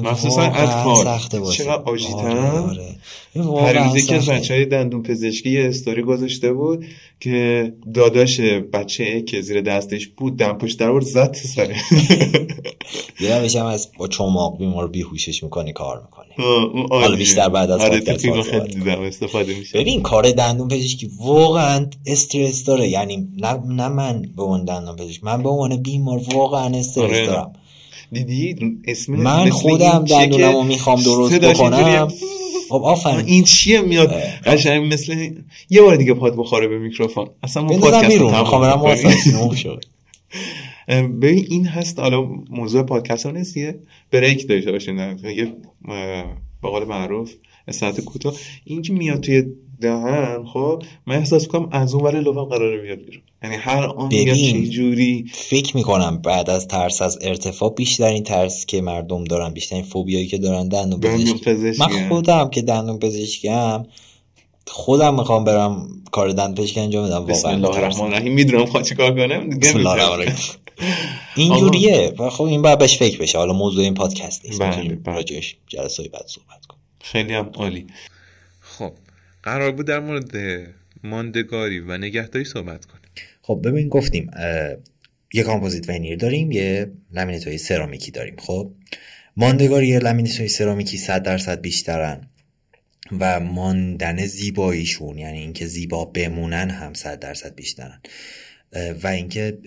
مخصوصا واقعاً اطفال. چقدر. آره، آره. واقعاً روز یکی از. بچه های دندون پزشکی یه استوری گذاشته بود که داداش بچه که زیر دستش بود دمپش در آورد زد سره یه روش هم از با چماق بیمار بیهوشش می‌کنی کار می‌کنی آه، اون حالا. بیشتر بعد از آره پادکست دیدم استفاده میشه ببین کار دندون پزشکی واقعا استرس داره یعنی نه, نه من به عنوان دندون پزشک من به عنوان بیمار واقعا استرس آره. دارم دیدی؟ اسم من خودم این چیه دندونم رو که می‌خوام درست بکنم. خب آفرین. این چیه میاد. قشنگ مثل یه بار دیگه پاد بخوره به میکروفون. اصلا ما بندازم پادکست نه شد. ببین این هست حالا موضوع پادکست ها نیست یه بریک داشته باشین یه به قول معروف استراحت کوتاه. این که میاد توی دهن خب من احساس کنم از اون ور لبم قراره بیاد بیرون یعنی هر آن. چه جوری فکر می‌کنم بعد از ترس از ارتفاع بیشترین ترس که مردم دارن بیشترین فوبیایی که دارن دندون پزشکی من. خودم که دندون پزشکی هم خودم می‌خوام برم کار دندون پزشکی انجام بدم بسم واقعا الله. الرحمن الرحیم می‌دونم خواهد چیکار کنم بسم الله. الرحمن الرحیم. اینجوریه و خب این باید بهش فکر بشه حالا موضوع این پادکست نیست بله، بله. راجعش جلسه بعد صحبت کنیم خیلی هم عالی خب قرار بود در مورد ماندگاری و نگهداری صحبت کنیم. خب ببین گفتیم یه کامپوزیت ونیر داریم یه لامینیت های سرامیکی داریم. خب ماندگاری لامینیت های سرامیکی 100 درصد بیشترن و ماندن زیباییشون یعنی اینکه زیبا بمونن هم 100 درصد بیشترن. و اینکه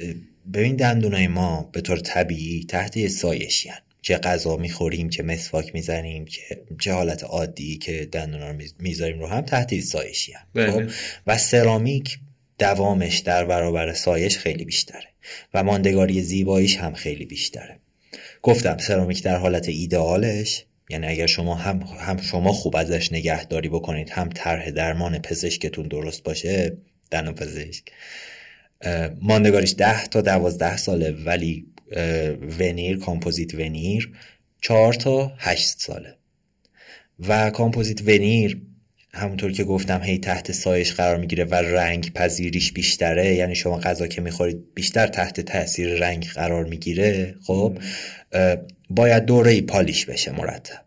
ببین دندونای ما به طور طبیعی تحت یه سایشی هن. چه غذا می‌خوریم چه مسواک می‌زنیم چه, چه حالت عادی که دندونا رو می‌ذاریم رو هم تحت سایشی هم. بله. خب و سرامیک دوامش در برابر سایش خیلی بیشتره و ماندگاری زیباییش هم خیلی بیشتره گفتم سرامیک در حالت ایدئالش یعنی اگر شما هم, هم شما خوب ازش نگهداری بکنید هم طرح درمان پزشکتون درست باشه دندون پزشک ماندگاریش ده تا دوازده ساله ولی ونیر کامپوزیت ونیر چهار تا هشت ساله. و کامپوزیت ونیر همونطور که گفتم هی تحت سایش قرار می‌گیره و رنگ پذیریش بیشتره. یعنی شما غذا که می‌خورید بیشتر تحت تاثیر رنگ قرار می‌گیره. خب باید دوره پالیش بشه مرتب.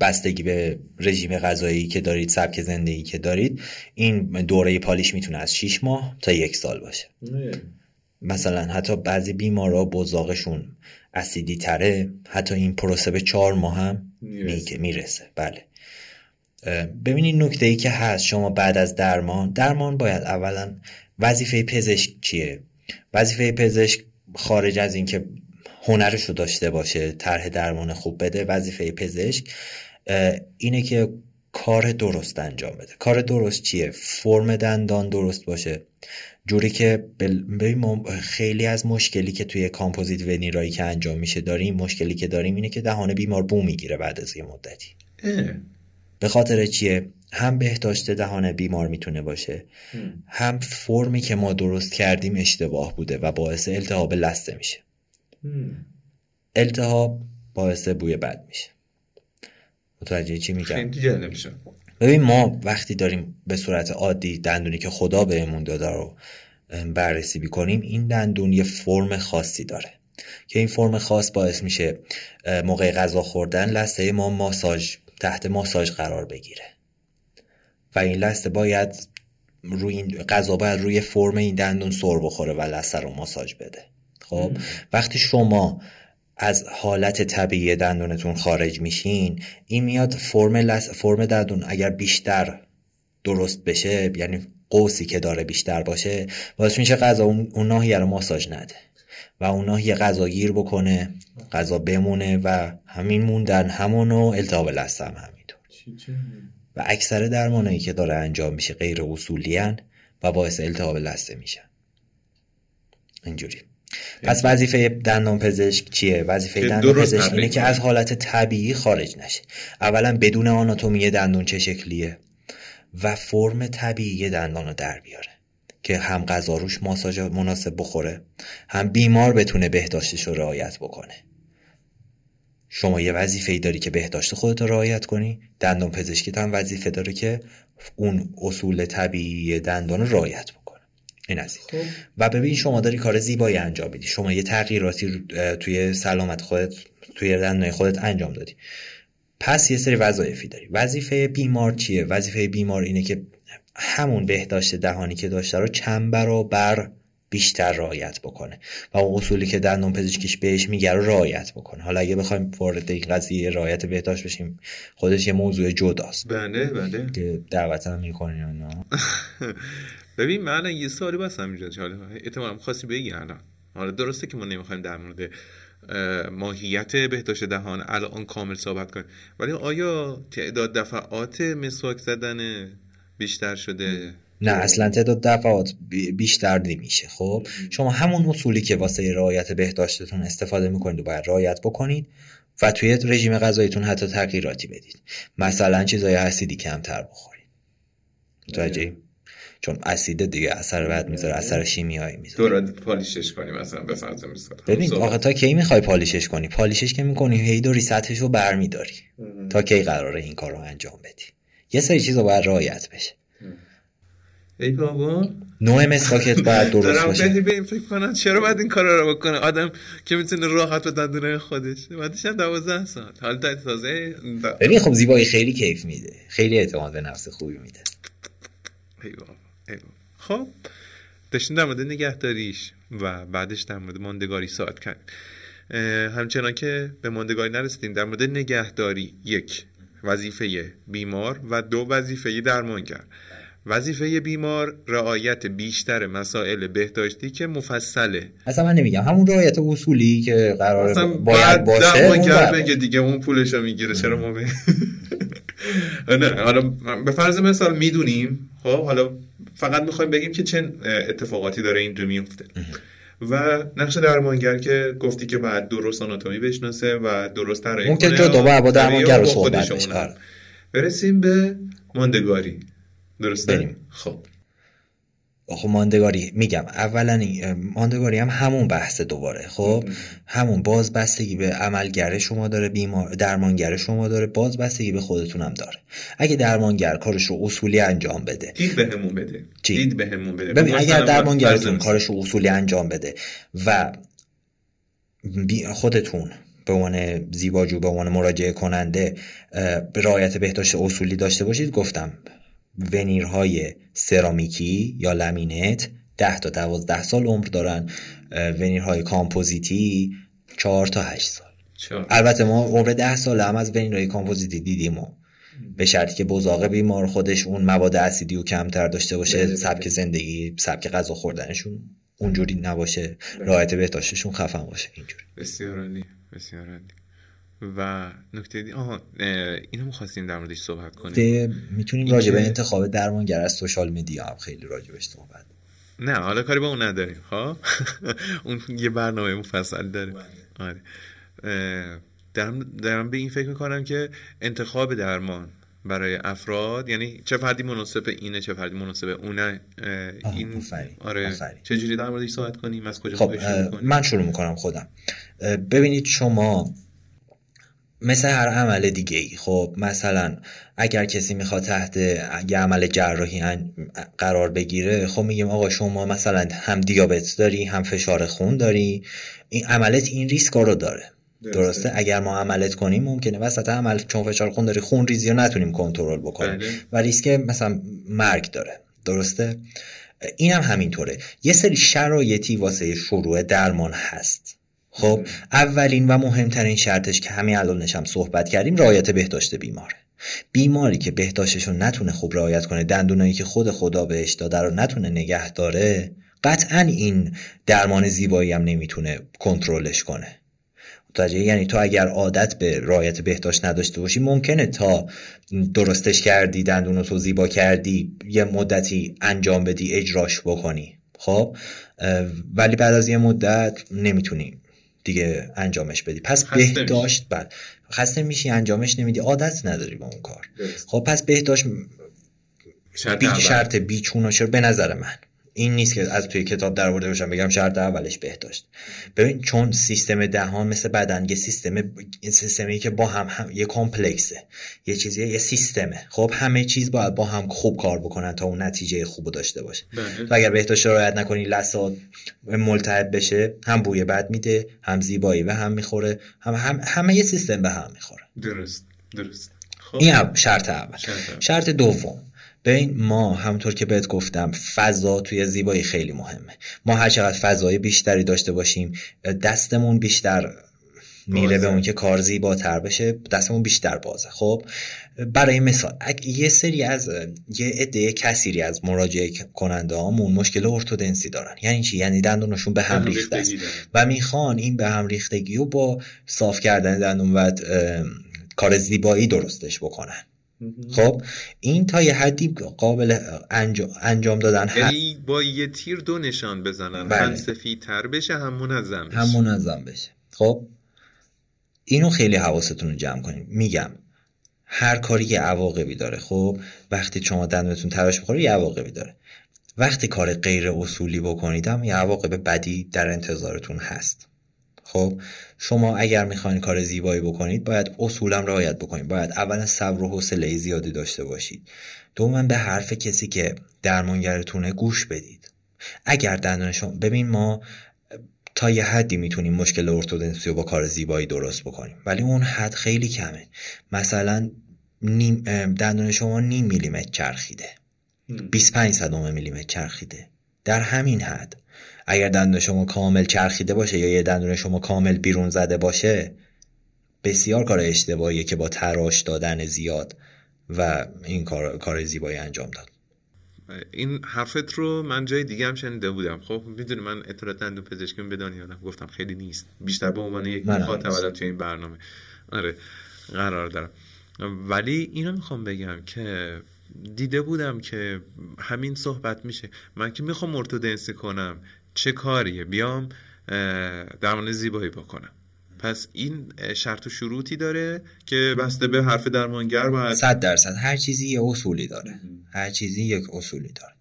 بستگی به رژیم غذایی که دارید سبک زندگی که دارید این دوره پالیش می‌تونه از 6 ماه تا یک سال باشه. مثلا حتی بعضی بیمارا بزاقشون اسیدی تره حتی این پروسه به چهار ماه هم می‌رسه. بله. ببینید نکته ای که هست شما بعد از درمان درمان باید اولا وظیفه پزشک چیه؟ وظیفه پزشک خارج از اینکه هنرش رو داشته باشه طرح درمان خوب بده وظیفه پزشک اینه که کار درست انجام بده. کار درست چیه؟ فرم دندان درست باشه. جوری که ببین خیلی از مشکلی که توی کامپوزیت ونیرایی که انجام میشه داریم مشکلی که داریم اینه که دهان بیمار بو می‌گیره بعد از یه مدتی. به خاطر چیه؟ هم بهداشت دهان بیمار می‌تونه باشه هم. فرمی که ما درست کردیم اشتباه بوده و باعث التهاب لسته میشه. التهاب باعث بوی بد میشه. متوجه چی میگم؟ ببین ما وقتی داریم به صورت عادی دندونی که خدا بهمون داده رو بررسی می‌کنیم این دندون یه فرم خاصی داره که این فرم خاص باعث میشه موقع غذا خوردن لسته ما ماساژ تحت ماساژ قرار بگیره. و این لسته باید روی این غذا باید روی فرم این دندون سر بخوره و لسته رو ماساژ بده. خب؟ وقتی شما از حالت طبیعی دندونتون خارج میشین این میاد فرم, لس... فرم دندون اگر بیشتر درست بشه یعنی قوسی که داره بیشتر باشه باعث میشه غذا اون, ناحیه رو ماساژ نده و اون ناحیه غذا گیر بکنه غذا بمونه و همین موندن همونو التهاب لثه هم همینطور. و اکثر درمانایی که داره انجام میشه غیر اصولی و باعث التهاب لثه میشن. اینجوری. پس وظیفه دندان پزشک چیه؟ وظیفه دندان پزشک اینه که از حالت طبیعی خارج نشه. اولا بدون آناتومی دندون چه شکلیه؟ و فرم طبیعی دندان رو در بیاره که هم غذا روش ماساژ مناسب بخوره هم بیمار بتونه بهداشتش رو رعایت بکنه. شما یه وظیفه ای داری که بهداشت خودت رو رعایت کنی دندان پزشکی هم وظیفه داره که اون اصول طبیعی دندان رو رعایت بکنه این از این. خب. و ببین شما داری کار زیبایی انجام میدی. شما یه تغییراتی توی سلامت خودت توی دندان خودت انجام دادی. پس یه سری وظایفی داری. وظیفه بیمار چیه؟ وظیفه بیمار اینه که همون بهداشت دهانی که داشته رو چند برابر بیشتر رعایت بکنه. و اون اصولی که دندون پزشکیش بهش میگه رو رعایت بکنه. حالا اگه بخوایم وارد این قضیه رعایت بهداشت بشیم خودش یه موضوع جداست. بله بله. که دعوت هم می‌کنین نه؟ ببین من یه سوالی بس اینجا حالا؟ احتمالاً خاصی بگی الان. حالا درسته که ما نمی‌خوایم در مورد ماهیت بهداشت دهان الان کامل صحبت کنیم. ولی آیا تعداد دفعات مسواک زدن بیشتر شده؟ نه اصلا تعداد دفعات بیشتر نمیشه. خب شما همون اصولی که واسه رعایت بهداشتتون استفاده می‌کنید و باید رعایت بکنید و توی رژیم غذاییتون حتی تغییراتی بدید. مثلا چیزای اسیدی کمتر بخورید. متوجه چون اسید دیگه اثر بد می‌ذاره اثر شیمیایی می‌ذاره. دورت پالیشش کنی مثلا به فرض مثال. ببین آخه تا کی می‌خوای پالیشش کنی؟ پالیشش که می‌کنی هی دوری سطحشو برمیداری. تا کی قراره این کار رو انجام بدی؟ یه سری چیزا باید رعایت بشه. ای بابا. نوع مسواکت باید درست باشه. دارم این فکر کنم. چرا باید این کار رو بکنه؟ آدم که می‌تونه راحت به دندونه خودش. بعدش هم 12 سال. حالا تازه ببین خب زیبایی خیلی کیف میده. خیلی اعتماد به نفس خوبی میده. ای بابا. خب داشتیم در مورد نگهداریش و بعدش در مورد ماندگاری صحبت کردیم همچنان که به ماندگاری نرسیدیم در مورد نگهداری یک وظیفه بیمار و دو وظیفه درمانگر. وظیفه بیمار رعایت بیشتر مسائل بهداشتی که مفصله اصلا من نمیگم همون رعایت اصولی که قرار اصلا باید باشه درمانگر بگه دیگه اون پولشو می‌گیره چرا ما نه حالا به فرض مثال می‌دونیم خب حالا فقط می‌خوایم بگیم که چه اتفاقاتی داره اینجا میفته و نقش درمانگر که گفتی که باید درست آناتومی بشناسه و درست طراحی اون که. جدا با درمانگر رو صحبت. برسیم به ماندگاری درسته. خب خب ماندگاری میگم. اولا ماندگاری هم همون بحث دوباره. خب همون باز بستگی به عملگر شما داره بیمار درمانگر شما داره باز بستگی به خودتون هم داره. اگه درمانگر کارش رو اصولی انجام بده. دید بهمون بده. چی؟ دید بهمون بده. ببین اگر درمانگرتون. کارش رو اصولی انجام بده و خودتون به عنوان زیباجو به عنوان مراجعه کننده به رعایت بهداشت اصولی داشته باشید گفتم ونیرهای سرامیکی یا لامینت 10 تا 12 سال عمر دارن. ونیرهای کامپوزیتی 4 تا 8 سال. چرا؟ البته ما عمر 10 سال هم از ونیرهای کامپوزیتی دیدیم و به شرطی که بزاق بیمار خودش اون مواد اسیدی و کمتر داشته باشه بله، سبک بله. زندگی سبک غذا خوردنشون اونجوری نباشه رعایت بهداشتشون خفن باشه اینجوری. بسیار عالی بسیار عالی. و نکته دی آها اینو می‌خواستیم در موردش صحبت کنیم. ده می‌تونیم راجع به انتخاب درمانگر از سوشال میدیا هم خیلی راجبش صحبت نه حالا کاری با اون نداریم خب؟ اون یه برنامه مفصل داره آره. اه، دارم, دارم به این فکر می‌کنم که انتخاب درمان برای افراد یعنی چه فردی مناسب اینه چه فردی مناسب اونه این آره آفرین. چجوری در موردش صحبت کنیم؟ از کجا خب؟ من شروع می‌کنم خودم. ببینید شما مثل هر عمل دیگه ای خب مثلا اگر کسی می‌خواد تحت یه عمل جراحی قرار بگیره خب میگیم آقا شما مثلا هم دیابت داری هم فشار خون داری. این عملت این ریسک رو داره. درسته. اگر ما عملت کنیم ممکنه وسط عمل چون فشار خون داری خون ریزی رو نتونیم کنترل بکنیم. بله. و ریسک مثلا مرگ داره. درسته؟ این هم همینطوره. یه سری شرایطی واسه شروع درمان هست. خب اولین و مهمترین شرطش که همین الانش هم صحبت کردیم رعایت بهداشت بیماره. بیماری که بهداشتش رو نتونه خوب رعایت کنه دندونایی که خود خدا بهش داده رو نتونه نگه داره قطعا این درمان زیبایی هم نمی‌تونه کنترلش کنه. متوجه یعنی تو اگر عادت به رعایت بهداشت نداشته باشی ممکنه تا درستش کردی دندون تو زیبا کردی یه مدتی انجام بدی اجراش بکنی. خب ولی بعد از یه مدت نمی‌تونی دیگه انجامش بدی پس. بهداشت بعد خسته میشی انجامش نمیدی عادت نداری با اون کار. خب پس بهداشت شرط بی. شرط بیچون و چرا به نظر من این نیست که از توی کتاب در آورده باشم بگم شرط اولش بهداشت. ببین چون سیستم دهان مثل بدن یه سیستم سیستمی که با هم, هم یه کامپلکسه یه چیزیه یه سیستمه. خب همه چیز باید با هم خوب کار بکنن تا اون نتیجه خوب رو داشته باشه. بله. و اگر بهداشت رو رعایت نکنی لثات ملتهب بشه هم بوی بد میده هم زیبایی به هم می‌خوره هم, هم همه یه سیستم به هم می‌خوره. درست درست. خب. این هم شرط اول. شرط اول. شرط دوم. ببین ما همونطور که بهت گفتم فضا توی زیبایی خیلی مهمه. ما هر چقدر فضای بیشتری داشته باشیم دستمون بیشتر میره بازه. به اون که کار زیباتر بشه دستمون بیشتر بازه. خب برای مثال اگه یه سری از یه عده کثیری از مراجعه کننده هامون مشکل ارتودنسی دارن. یعنی چی؟ یعنی دندونشون به هم ریخته است. و می‌خوان این به هم ریختگی رو با صاف کردن دندون و کار زیبایی درستش بکنن. خب این تا یه حدی قابل انجام, انجام دادن یعنی با یه تیر دو نشان بزنن. بله. هم سفیدتر بشه هم منظم بشه هم منظم بشه. خب اینو خیلی حواستون رو جمع کنیم میگم هر کاری یه عواقبی داره. خب وقتی شما دندونتون تراش بخوره یه عواقبی داره. وقتی کار غیر اصولی بکنید هم یه عواقب بدی در انتظارتون هست. خب شما اگر می‌خواین کار زیبایی بکنید باید اصولم رعایت بکنید. باید اولا صبر و حوصله زیادی داشته باشید. دوما به حرف کسی که درمانگرتونه گوش بدید. اگر دندون شما ببین ما تا یه حدی می‌تونیم مشکل ارتودنسی رو با کار زیبایی درست بکنیم ولی اون حد خیلی کمه. مثلا نیم دندون شما نیم میلیمتر چرخیده. 25 صدم میلیمتر چرخیده. در همین حد. اگر دندون شما کامل چرخیده باشه یا یه دندون شما کامل بیرون زده باشه بسیار کار اشتباهیه که با تراش دادن زیاد و این کار, کار زیبایی انجام داد. این حرفت رو من جای دیگه هم شنیده بودم. خب می‌دونی من اطلاعات دندون پزشکی به دنیا گفتم خیلی نیست. بیشتر به عنوان یک مخاطب توی این برنامه. آره قرار دارم. ولی اینو می‌خوام بگم که دیده بودم که همین صحبت میشه. من که می‌خوام ارتودنسی کنم. چه کاریه بیام درمان زیبایی بکنم. پس این شرط و شروطی داره که بسته به حرف درمانگر باید صد درصد. هر چیزی یه اصولی داره. هر چیزی یک اصولی داره.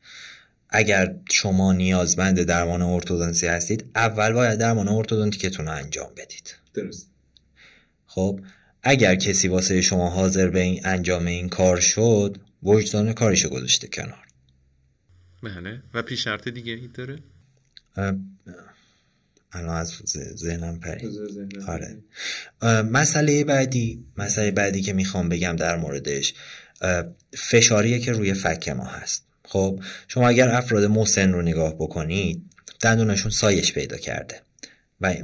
اگر شما نیازمند درمان ارتودنسی هستید اول باید درمان ارتودنتیکتون رو انجام بدید. درست. خب اگر کسی واسه شما حاضر به این انجام این کار شد وجدان کارشو گذاشته کنار. بله. و پیش شرط دیگه ای داره؟ الان از ذهنم پری آره. مسئله بعدی مسئله بعدی که می‌خوام بگم در موردش فشاریه که روی فک ما هست. خب شما اگر افراد مسن رو نگاه بکنید دندونشون سایش پیدا کرده. و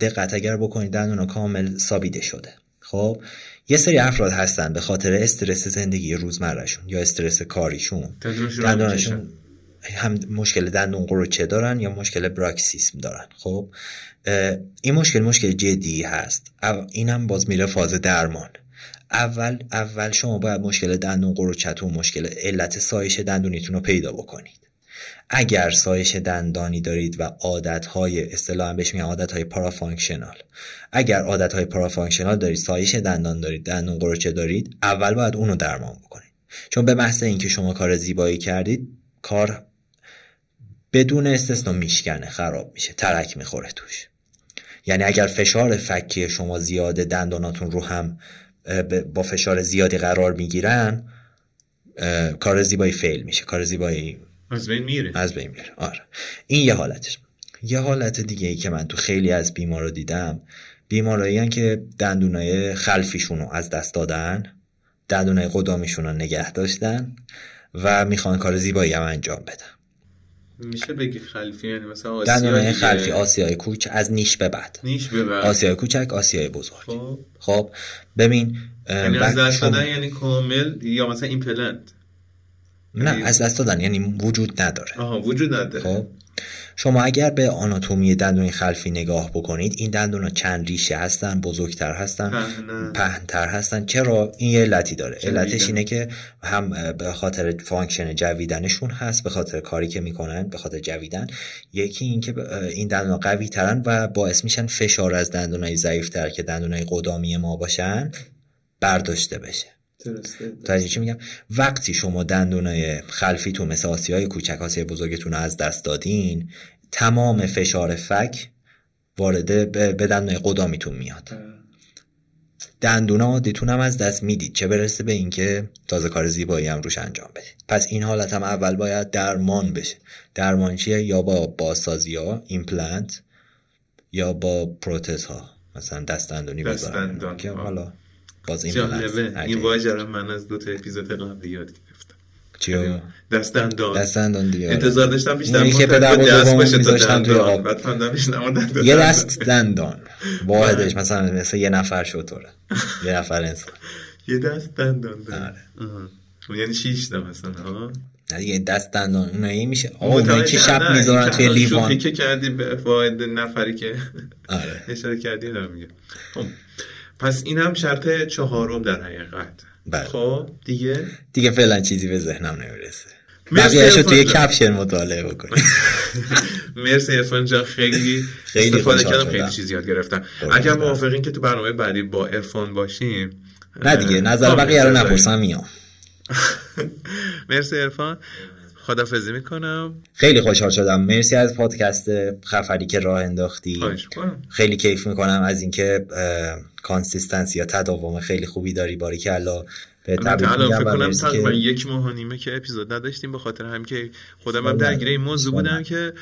دقت اگر بکنید دندون کامل سابیده شده. خب یه سری افراد هستن به خاطر استرس زندگی روزمرهشون یا استرس کاریشون. دندونشون هم مشکل دندون قروچه دارن یا مشکل براکسیسم دارن. خب این مشکل مشکل جدی هست. اینم باز میره فاز درمان. اول اول شما باید مشکل دندون قروچتون مشکل علت سایش دندونیتون رو پیدا بکنید. اگر سایش دندانی دارید و عادتهای اصطلاحا بهش میگن عادتهای پارافانکشنال. اگر عادتهای پارافانکشنال دارید سایش دندان دارید دندون قروچه دارید اول باید اونو درمان بکنید. چون به محض اینکه شما کار زیبایی کردید کار بدون استثنا میشکنه خراب میشه ترک می‌خوره توش. یعنی اگر فشار فکی شما زیاده دنداناتون رو هم با فشار زیادی قرار می‌گیرن کار زیبایی فیل میشه کار زیبایی از بین میره. از بین میره. آره. این یه حالتش. یه حالت دیگه ای که من تو خیلی از بیمارا دیدم بیمارایی که دندونای خلفیشون رو از دست دادن دندونای قدامیشون رو نگه داشتن و می‌خوان کار زیبایی هم انجام بدن. میشه بگی خلفی؟ یعنی مثلا آسیا خلفی آسیای کوچ از نیش به بعد. نیش به بعد. آسیای کوچک آسیای بزرگ. خب, خب ببین یعنی از دست دادن یعنی کامل یا مثلا ایمپلنت؟ نه یعنی از دست دادن یعنی وجود نداره. آها وجود نداره. خب. شما اگر به آناتومی دندون خلفی نگاه بکنید این دندون ها چند ریشه هستن بزرگتر هستن پهنتر هستن. چرا؟ این یه علتی داره. علتش اینه که هم به خاطر function جویدنشون هست به خاطر کاری که می‌کنن به خاطر جویدن. یکی اینکه این دندون قوی ترن و باعث میشن فشار از دندون های ضعیف تر که دندون های قدامی ما باشن برداشته بشه. تا چی میگم؟ وقتی شما دندونای خلفیتون مثل های کوچک آسیای بزرگتون از دست دادین تمام فشار فک وارد به دندونای قدامیتون میاد. دندونا عادیتون هم از دست می‌دید چه برسه به اینکه تازه کار زیبایی هم روش انجام بدید. پس این حالت هم اول باید درمان بشه. درمان چیه؟ یا با بازسازی ها ایمپلنت یا با پروتز ها. مثلا دست دندونی بذارن که حالا باز این جالبه. این واژه من از دو تا اپیزود قبل یاد گرفتم. چیو دست دندان دست دندان دیگه. انتظار داشتم بیشتر که پدر دست باشه تا دندان. بعد فهمیدم یه دست دندان. واحدش مثلا مثل یه نفر شطوره. یه نفر انسان. یه دست دندان داره. یعنی شیش تا مثلا ها دیگه دست دندان اونایی میشه. آقا که شب می‌ذارن توی لیوان. که کردی به فاید نفری که آره. اشاره کردی دارم میگه. پس این هم شرط چهارم در حقیقت. بله. خب دیگه؟ دیگه فعلا چیزی به ذهنم نمی‌رسه. بقیهشو توی کپشن مطالعه بکنی مرسی ارفان جان. خیلی خیلی استفاده کردم خیلی چیزی یاد گرفتم. اگر موافقین که تو برنامه بعدی با ارفان باشیم نه دیگه نظر بقیه رو نپرسم میام. مرسی عرفان خدافزی می‌کنم. خیلی خوشحال شدم. مرسی از پادکست خفنی که راه انداختی. خیلی کیف می‌کنم از اینکه consistency یا تداوم خیلی خوبی داری. باریکلا بهت تبریک میگم کنم تقریبا یک ماه و نیمه که اپیزود نداشتیم به خاطر هم که خودم هم درگیر این موضوع بودم که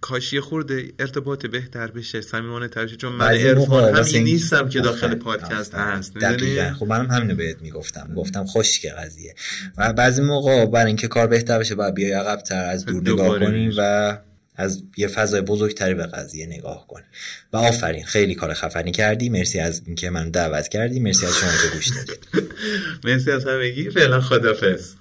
کاش یه خورده ارتباط بهتر بشه صمیمانه تر چون من عرفان موقع همین نیستم که داخل پادکست. هست. دقیقاً؟ خب منم همینو بهت می‌گفتم. گفتم خشک قضیه. و بعضی موقع برای اینکه کار بهتر بشه باید بیای عقب‌تر از دور نگاه کنی. و از یه فضای بزرگتری به قضیه نگاه کنی. و آفرین. خیلی کار خفنی کردی. مرسی از اینکه من دعوت کردی. مرسی از شما که گوش دادید مرسی از همگی. فعلا خدافظ